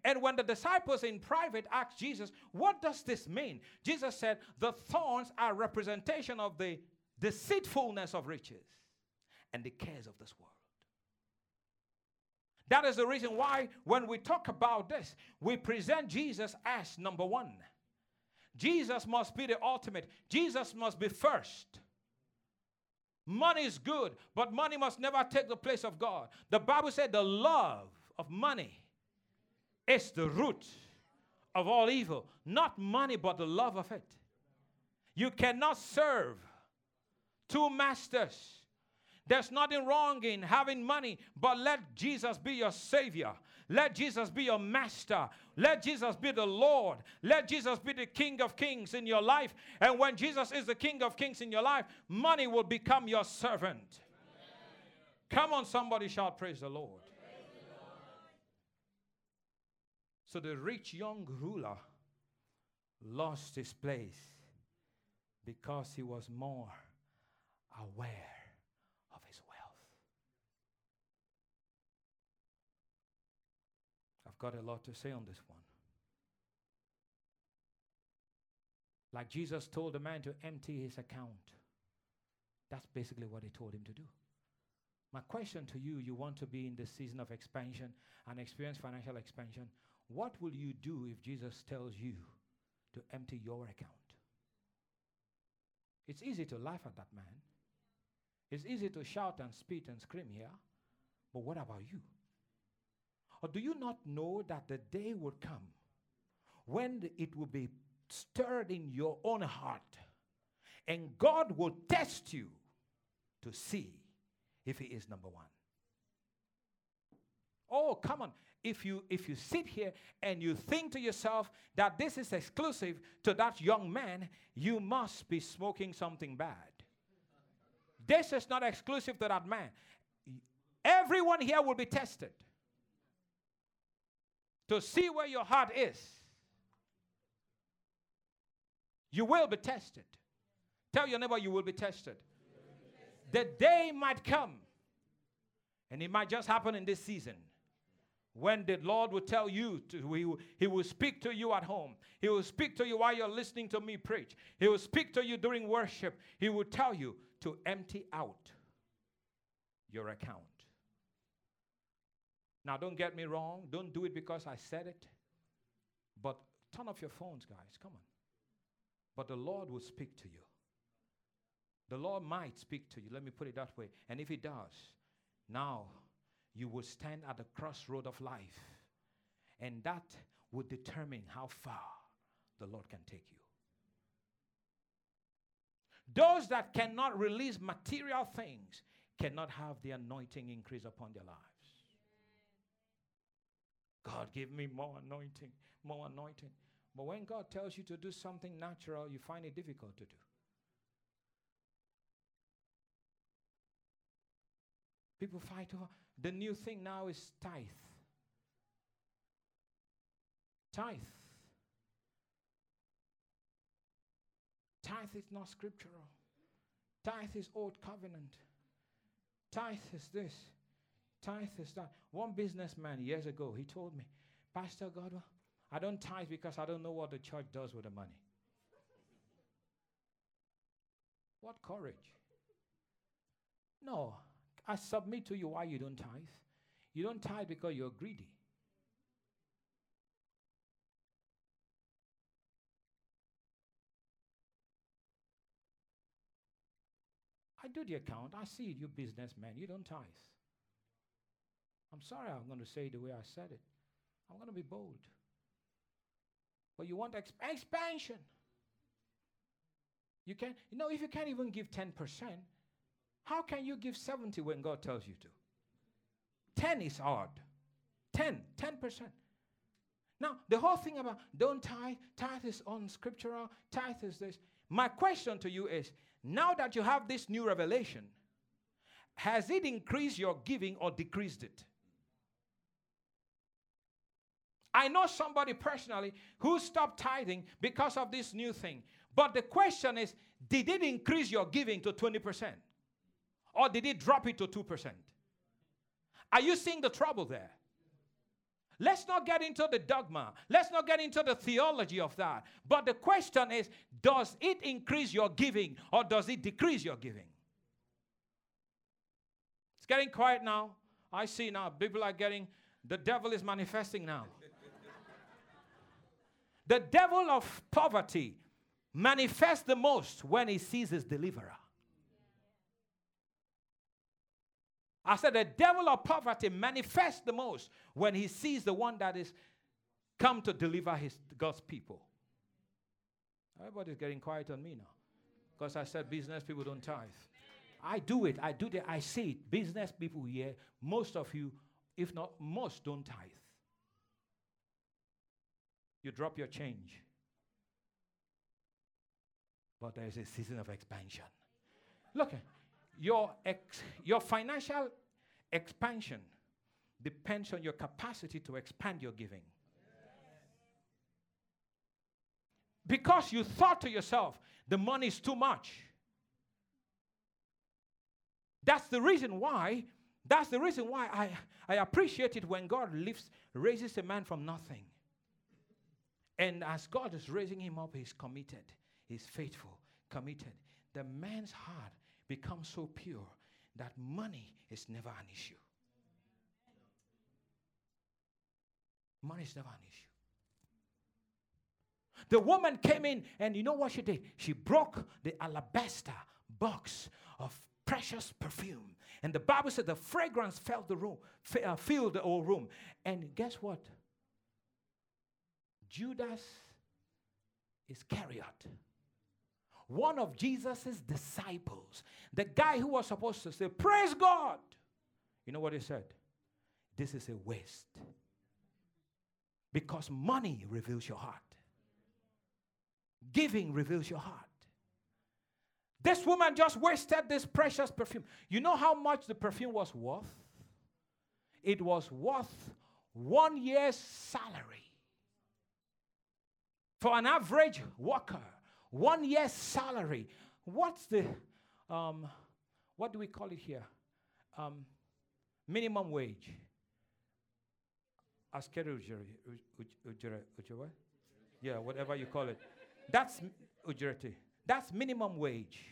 And when the disciples in private asked Jesus, What does this mean? Jesus said, The thorns are representation of the deceitfulness of riches and the cares of this world. That is the reason why, when we talk about this, we present Jesus as number one. Jesus must be the ultimate, Jesus must be first. Money is good, but money must never take the place of God. The Bible said the love of money is the root of all evil. Not money, but the love of it. You cannot serve two masters. There's nothing wrong in having money, but let Jesus be your Savior. Let Jesus be your master. Let Jesus be the Lord. Let Jesus be the King of Kings in your life. And when Jesus is the King of Kings in your life, money will become your servant. Amen. Come on, somebody shout, Praise the Lord. Praise the Lord. So the rich young ruler lost his place because he was more aware got a lot to say on this one. Like Jesus told the man to empty his account. That's basically what he told him to do. My question to you you want to be in this season of expansion and experience financial expansion. What will you do if Jesus tells you to empty your account? It's easy to laugh at that man. It's easy to shout and spit and scream here. But what about you? Or do you not know that the day will come when it will be stirred in your own heart and God will test you to see if He is number one? Oh, come on. If you if you sit here and you think to yourself that this is exclusive to that young man, you must be smoking something bad. This is not exclusive to that man. Everyone here will be tested to see where your heart is. You will be tested. Tell your neighbor you will be tested. The day might come, and it might just happen in this season when the Lord will tell you to, he will, he will speak to you at home. He will speak to you while you're listening to me preach. He will speak to you during worship. He will tell you to empty out your account. Now, don't get me wrong. Don't do it because I said it. But turn off your phones, guys. Come on. But the Lord will speak to you. The Lord might speak to you. Let me put it that way. And if He does, now you will stand at the crossroad of life. And that will determine how far the Lord can take you. Those that cannot release material things cannot have the anointing increase upon their lives. God, give me more anointing, more anointing. But when God tells you to do something natural, you find it difficult to do. People fight over. The new thing now is tithe. Tithe. Tithe is not scriptural. Tithe is old covenant. Tithe is this. Tithe is that. One businessman years ago, he told me, Pastor Godwill, I don't tithe because I don't know what the church does with the money. what courage? No, I submit to you why you don't tithe. You don't tithe because you're greedy. I do the account. I see you businessman. You don't tithe. I'm sorry I'm going to say the way I said it. I'm going to be bold. But you want exp- expansion. You can, you know, if you can't even give 10%, how can you give 70 when God tells you to? 10 is hard. 10, 10%. Now, the whole thing about don't tithe, tithe is unscriptural, tithe is this. My question to you is now that you have this new revelation, has it increased your giving or decreased it? I know somebody personally who stopped tithing because of this new thing. But the question is did it increase your giving to 20%? Or did it drop it to 2%? Are you seeing the trouble there? Let's not get into the dogma. Let's not get into the theology of that. But the question is does it increase your giving or does it decrease your giving? It's getting quiet now. I see now people are getting, the devil is manifesting now. The devil of poverty manifests the most when he sees his deliverer. I said the devil of poverty manifests the most when he sees the one that is come to deliver his God's people. Everybody's getting quiet on me now. Because I said business people don't tithe. I do it. I do it. I see it. Business people here, most of you, if not most, don't tithe. You drop your change. But there is a season of expansion. Look, your, ex- your financial expansion depends on your capacity to expand your giving. Because you thought to yourself, the money is too much. That's the reason why, that's the reason why I, I appreciate it when God lifts, raises a man from nothing. And as God is raising him up, he's committed, he's faithful, committed. The man's heart becomes so pure that money is never an issue. Money is never an issue. The woman came in, and you know what she did? She broke the alabaster box of precious perfume. And the Bible said the fragrance filled the room, uh, filled the whole room. And guess what? Judas Iscariot one of Jesus' disciples, the guy who was supposed to say, Praise God. You know what he said? This is a waste. Because money reveals your heart, giving reveals your heart. This woman just wasted this precious perfume. You know how much the perfume was worth? It was worth one year's salary. For an average worker, one year's salary. What's the, um, what do we call it here? Um, minimum wage. Askeri ujere, Yeah, whatever you call it. That's ujreti. That's minimum wage.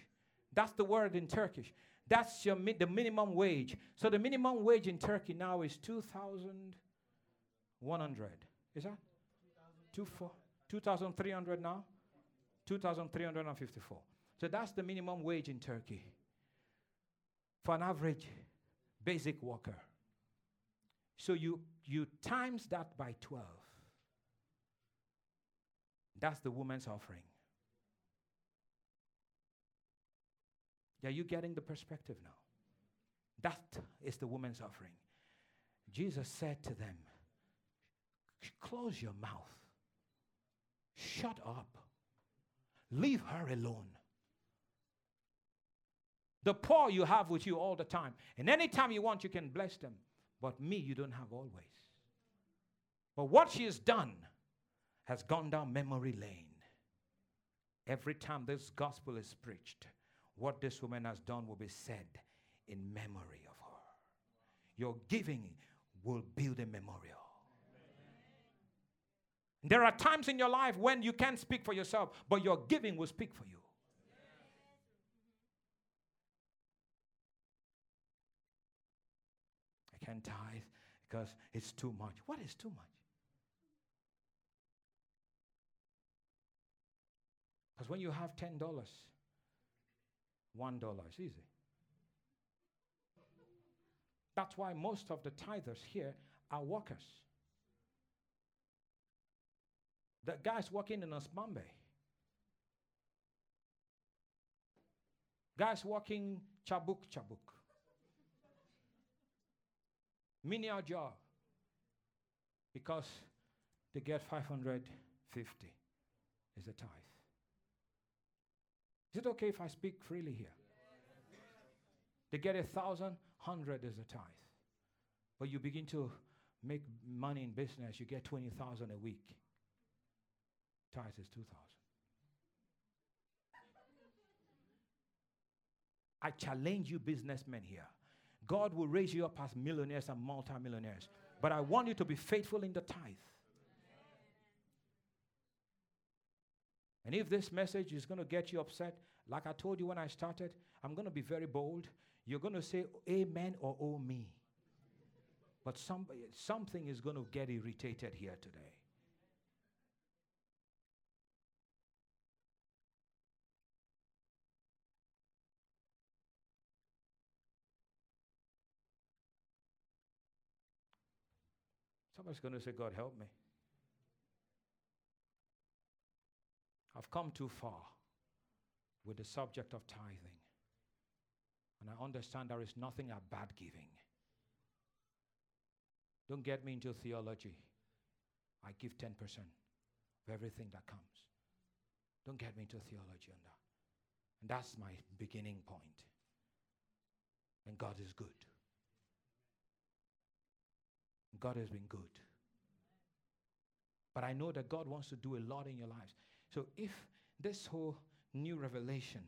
That's the word in Turkish. That's your mi- the minimum wage. So the minimum wage in Turkey now is 2,100. Is that? 2,300 now? 2,354. So that's the minimum wage in Turkey for an average basic worker. So you, you times that by 12. That's the woman's offering. Are you getting the perspective now? That is the woman's offering. Jesus said to them, Close your mouth, shut up. Leave her alone. The poor you have with you all the time. And anytime you want, you can bless them. But me, you don't have always. But what she has done has gone down memory lane. Every time this gospel is preached, what this woman has done will be said in memory of her. Your giving will build a memorial. There are times in your life when you can't speak for yourself, but your giving will speak for you. I can't tithe because it's too much. What is too much? Because when you have $10, $1 is easy. That's why most of the tithers here are workers. The guys working in Osmanbey. Guys working chabuk chabuk. Menial job. Because they get 550 is a tithe. Is it okay if I speak freely here? They get a thousand, hundred is a tithe. But you begin to make money in business, you get 20,000 a week. Tithe is 2,000. I challenge you, businessmen here. God will raise you up as millionaires and multimillionaires. But I want you to be faithful in the tithe. And if this message is going to get you upset, like I told you when I started, I'm going to be very bold. You're going to say amen or oh me. But some, something is going to get irritated here today. Somebody's going to say, God, help me. I've come too far with the subject of tithing. And I understand there is nothing about giving. Don't get me into theology. I give 10% of everything that comes. Don't get me into theology on that. And that's my beginning point. And God is good. God has been good. But I know that God wants to do a lot in your lives. So if this whole new revelation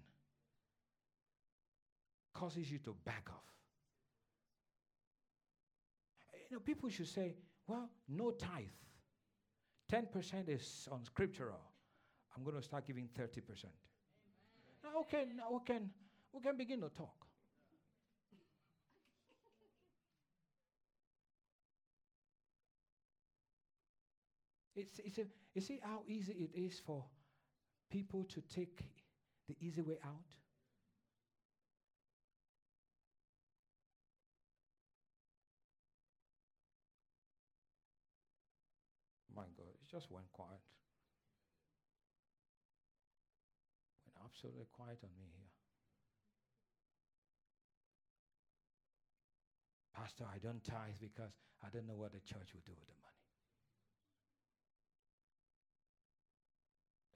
causes you to back off, you know, people should say, well, no tithe. 10% is unscriptural. I'm going to start giving 30%. Now, okay, now we can, we can begin to talk. It's, it's a, you see how easy it is for people to take the easy way out? My God, it just went quiet. Went absolutely quiet on me here. Pastor, I don't tithe because I don't know what the church will do with the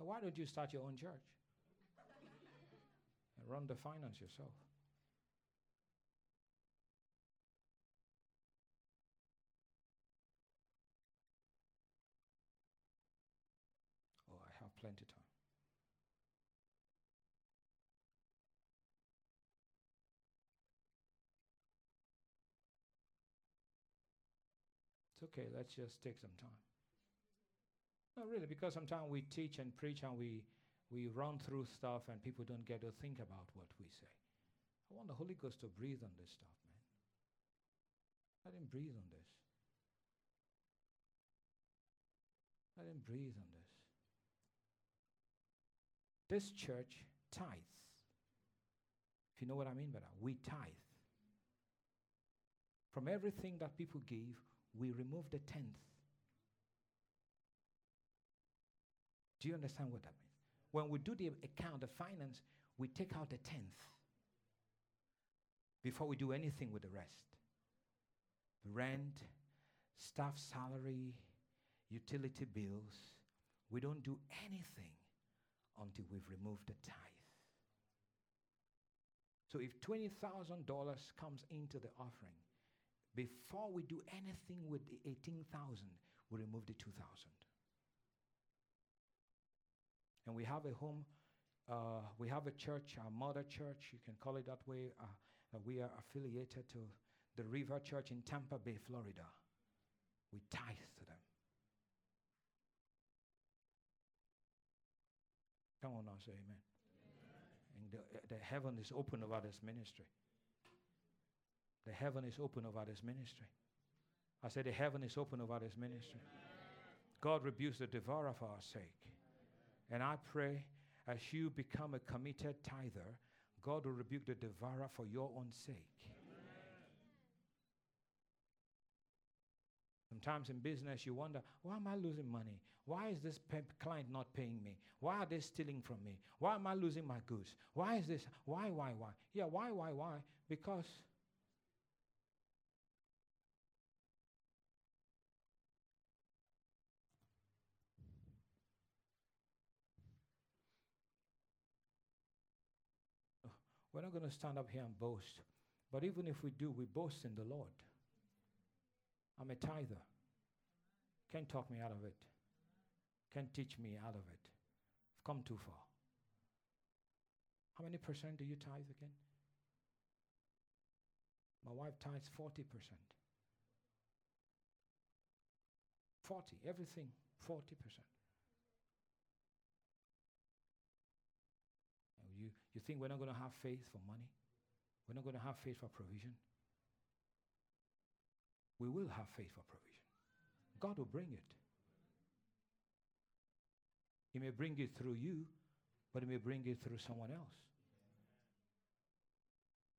why don't you start your own church and run the finance yourself? Oh, I have plenty time. It's okay, let's just take some time. Not really, because sometimes we teach and preach and we, we run through stuff and people don't get to think about what we say. I want the Holy Ghost to breathe on this stuff, man. Let him breathe on this. Let him breathe on this. This church tithes. If you know what I mean by that, we tithe. From everything that people give, we remove the tenth Do you understand what that means? When we do the account, the finance, we take out the tenth before we do anything with the rest. Rent, staff salary, utility bills. We don't do anything until we've removed the tithe. So if $20,000 comes into the offering, before we do anything with the 18,000, we remove the 2,000. And we have a home, uh, we have a church, our mother church, you can call it that way. Uh, we are affiliated to the River Church in Tampa Bay, Florida. We tithe to them. Come on now, say amen. amen. And the, the heaven is open over this ministry. The heaven is open over this ministry. I said, The heaven is open over this ministry. God rebukes the devourer for our sake. And I pray as you become a committed tither, God will rebuke the devourer for your own sake. Sometimes in business, you wonder, why am I losing money? Why is this client not paying me? Why are they stealing from me? Why am I losing my goods? Why is this? Why, why, why? Yeah, why, why, why? Because We're not going to stand up here and boast. But even if we do, we boast in the Lord. I'm a tither. Can't talk me out of it. Can't teach me out of it. I've come too far. How many percent do you tithe again? My wife tithes 40%. 40, everything, 40%. You, you think we're not going to have faith for money? We're not going to have faith for provision? We will have faith for provision. God will bring it. He may bring it through you, but He may bring it through someone else.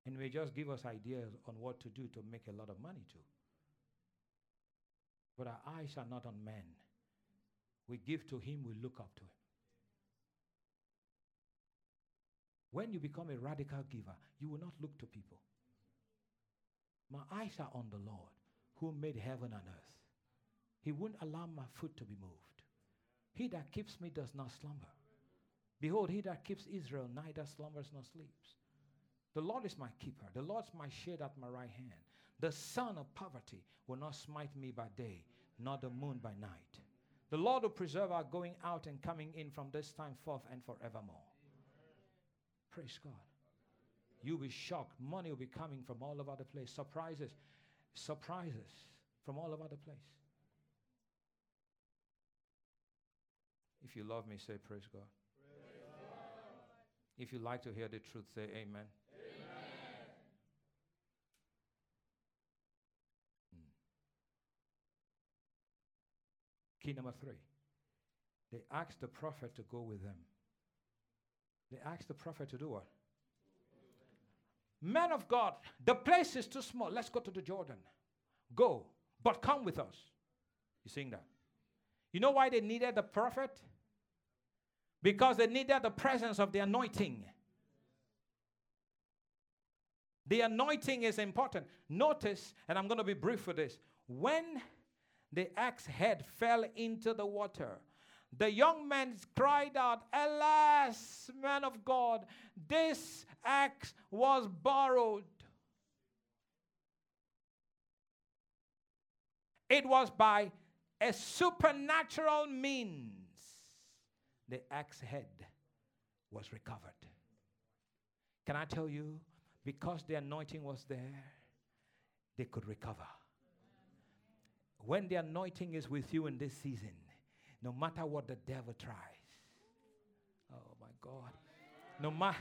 And may just give us ideas on what to do to make a lot of money too. But our eyes are not on men. We give to Him, we look up to Him. When you become a radical giver, you will not look to people. My eyes are on the Lord who made heaven and earth. He won't allow my foot to be moved. He that keeps me does not slumber. Behold, he that keeps Israel neither slumbers nor sleeps. The Lord is my keeper. The Lord's my shade at my right hand. The sun of poverty will not smite me by day, nor the moon by night. The Lord will preserve our going out and coming in from this time forth and forevermore. Praise God. You'll be shocked. Money will be coming from all over the place. Surprises, surprises from all over the place. If you love me, say praise God. If you like to hear the truth, say amen. amen. Hmm. Key number three. They asked the prophet to go with them. They asked the prophet to do what? Man of God, the place is too small. Let's go to the Jordan. Go, but come with us. You seeing that? You know why they needed the prophet? Because they needed the presence of the anointing. The anointing is important. Notice, and I'm going to be brief with this. When the axe head fell into the water, the young man cried out, Alas, man of God, this axe was borrowed. It was by a supernatural means the axe head was recovered. Can I tell you, because the anointing was there, they could recover. When the anointing is with you in this season, no matter what the devil tries. Oh my God. No matter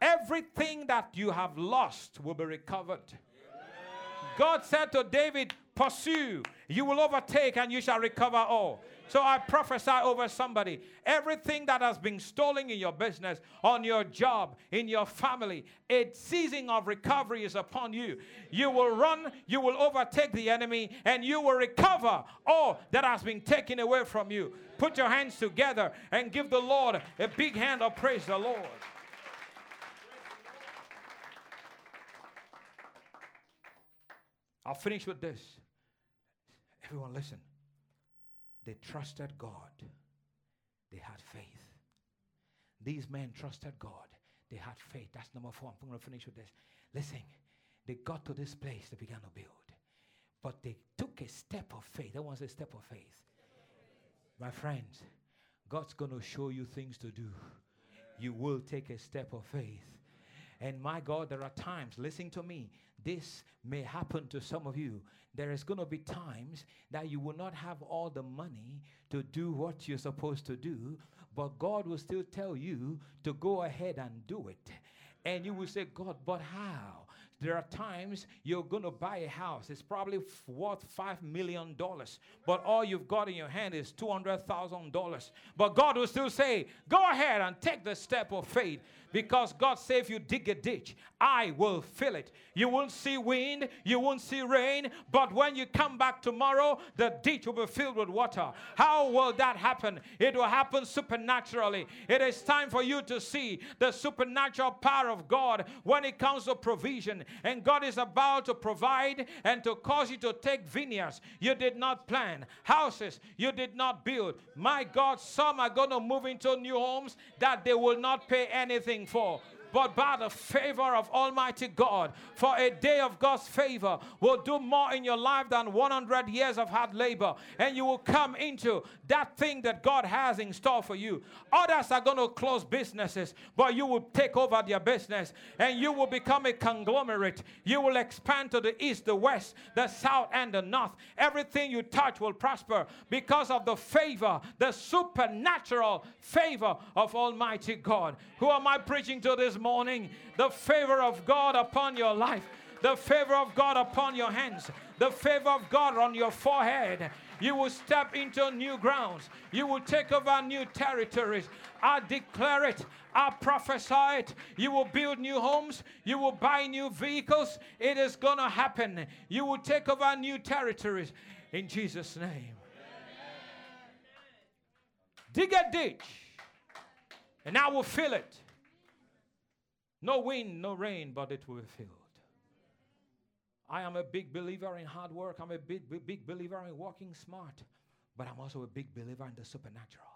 everything that you have lost will be recovered. God said to David, Pursue, you will overtake, and you shall recover all. So I prophesy over somebody everything that has been stolen in your business, on your job, in your family, a season of recovery is upon you. You will run, you will overtake the enemy, and you will recover all that has been taken away from you. Put your hands together and give the Lord a big hand of praise the Lord. I'll finish with this. Everyone, listen. They trusted God, they had faith. These men trusted God, They had faith. That's number four. I'm going to finish with this. Listen, they got to this place, they began to build. But they took a step of faith. That was a step of faith. My friends, God's going to show you things to do. You will take a step of faith. And my God, there are times, listen to me, this may happen to some of you. There is going to be times that you will not have all the money to do what you're supposed to do, but God will still tell you to go ahead and do it. And you will say, God, but how? There are times you're going to buy a house. It's probably worth $5 million, but all you've got in your hand is $200,000. But God will still say, Go ahead and take the step of faith because God said, If you dig a ditch, I will fill it. You won't see wind, you won't see rain, but when you come back tomorrow, the ditch will be filled with water. How will that happen? It will happen supernaturally. It is time for you to see the supernatural power of God when it comes to provision. And God is about to provide and to cause you to take vineyards you did not plan, houses you did not build. My God, some are going to move into new homes that they will not pay anything for but by the favor of Almighty God. For a day of God's favor will do more in your life than 100 years of hard labor. And you will come into that thing that God has in store for you. Others are going to close businesses, but you will take over their business and you will become a conglomerate. You will expand to the east, the west, the south, and the north. Everything you touch will prosper because of the favor, the supernatural favor of Almighty God. Who am I preaching to this morning? The favor of God upon your life, the favor of God upon your hands, the favor of God on your forehead. You will step into new grounds. You will take over new territories. I declare it. I prophesy it. You will build new homes. You will buy new vehicles. It is going to happen. You will take over new territories in Jesus' name. Dig a ditch, and I will fill it. No wind, no rain, but it will be filled. I am a big believer in hard work. I'm a big, big, big believer in working smart. But I'm also a big believer in the supernatural.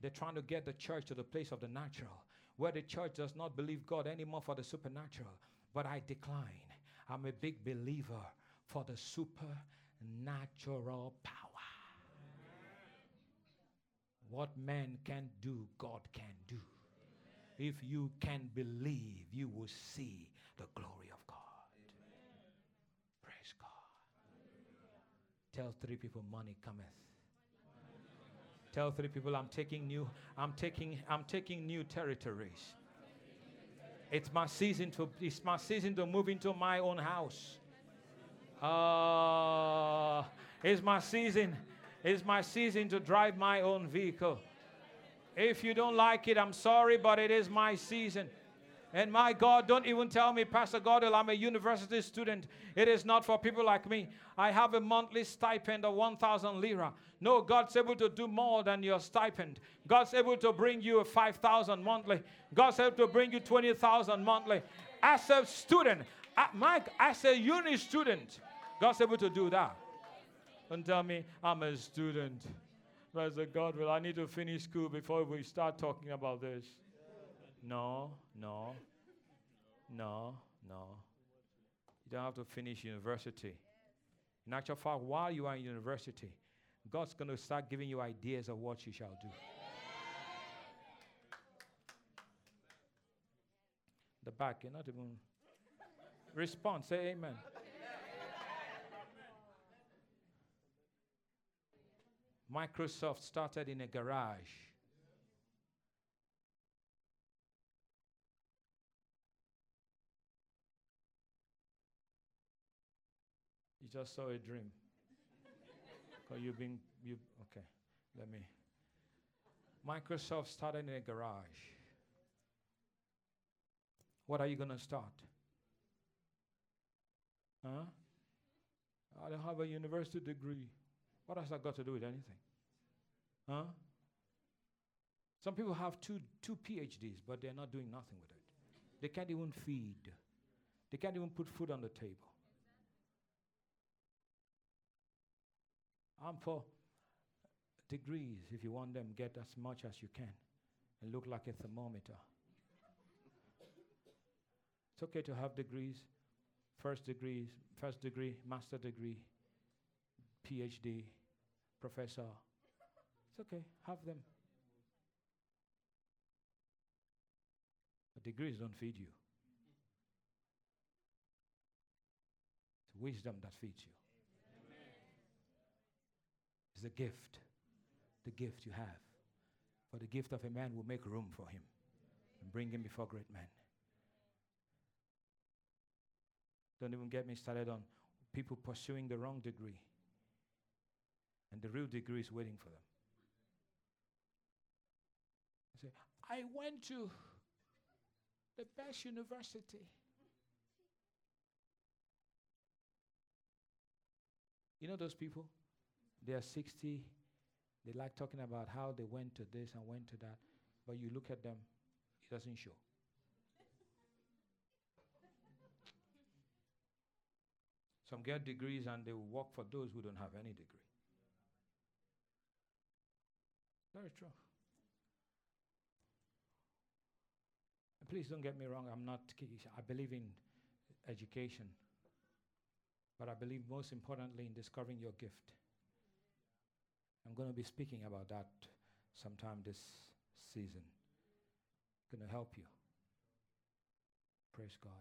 They're trying to get the church to the place of the natural, where the church does not believe God anymore for the supernatural. But I decline. I'm a big believer for the supernatural power. What man can do, God can do. If you can believe, you will see the glory of God. Praise God. Tell three people, money cometh. Tell three people, I'm taking new, I'm taking, I'm taking new territories. It's my season to, it's my season to move into my own house. Uh, it's my season it's my season to drive my own vehicle. If you don't like it, I'm sorry, but it is my season. And my God, don't even tell me, Pastor Godwill, I'm a university student. It is not for people like me. I have a monthly stipend of 1,000 lira. No, God's able to do more than your stipend. God's able to bring you a 5,000 monthly. God's able to bring you 20,000 monthly. As a student, Mike, as a uni student, God's able to do that. Don't tell me I'm a student. Pastor Godwill, I need to finish school before we start talking about this. No, no, no, no. You don't have to finish university. In actual fact, while you are in university, God's going to start giving you ideas of what you shall do. The back, you're not even. Respond, say amen. Microsoft started in a garage. You just saw a dream. Because you've been, you, okay, let me. Microsoft started in a garage. What are you to start? Huh? I don't have a university degree. What has that got to do with anything? Huh? Some people have two, two PhDs, but they're not doing nothing with it. They can't even feed, they can't even put food on the table. I'm for degrees. If you want them, get as much as you can and look like a thermometer. It's okay to have degrees, first degrees, first degree, master degree, PhD, professor. It's okay, have them. But degrees don't feed you. It's wisdom that feeds you. It's a gift. The gift you have. For the gift of a man will make room for him and bring him before great men. Don't even get me started on people pursuing the wrong degree. And the real degree is waiting for them. I say, I went to the best university. You know those people? They are 60. They like talking about how they went to this and went to that. But you look at them, it doesn't show. Some get degrees and they work for those who don't have any degree. Very true. Please don't get me wrong, I'm not, I believe in education. But I believe most importantly in discovering your gift. I'm going to be speaking about that sometime this season. Going to help you. Praise God.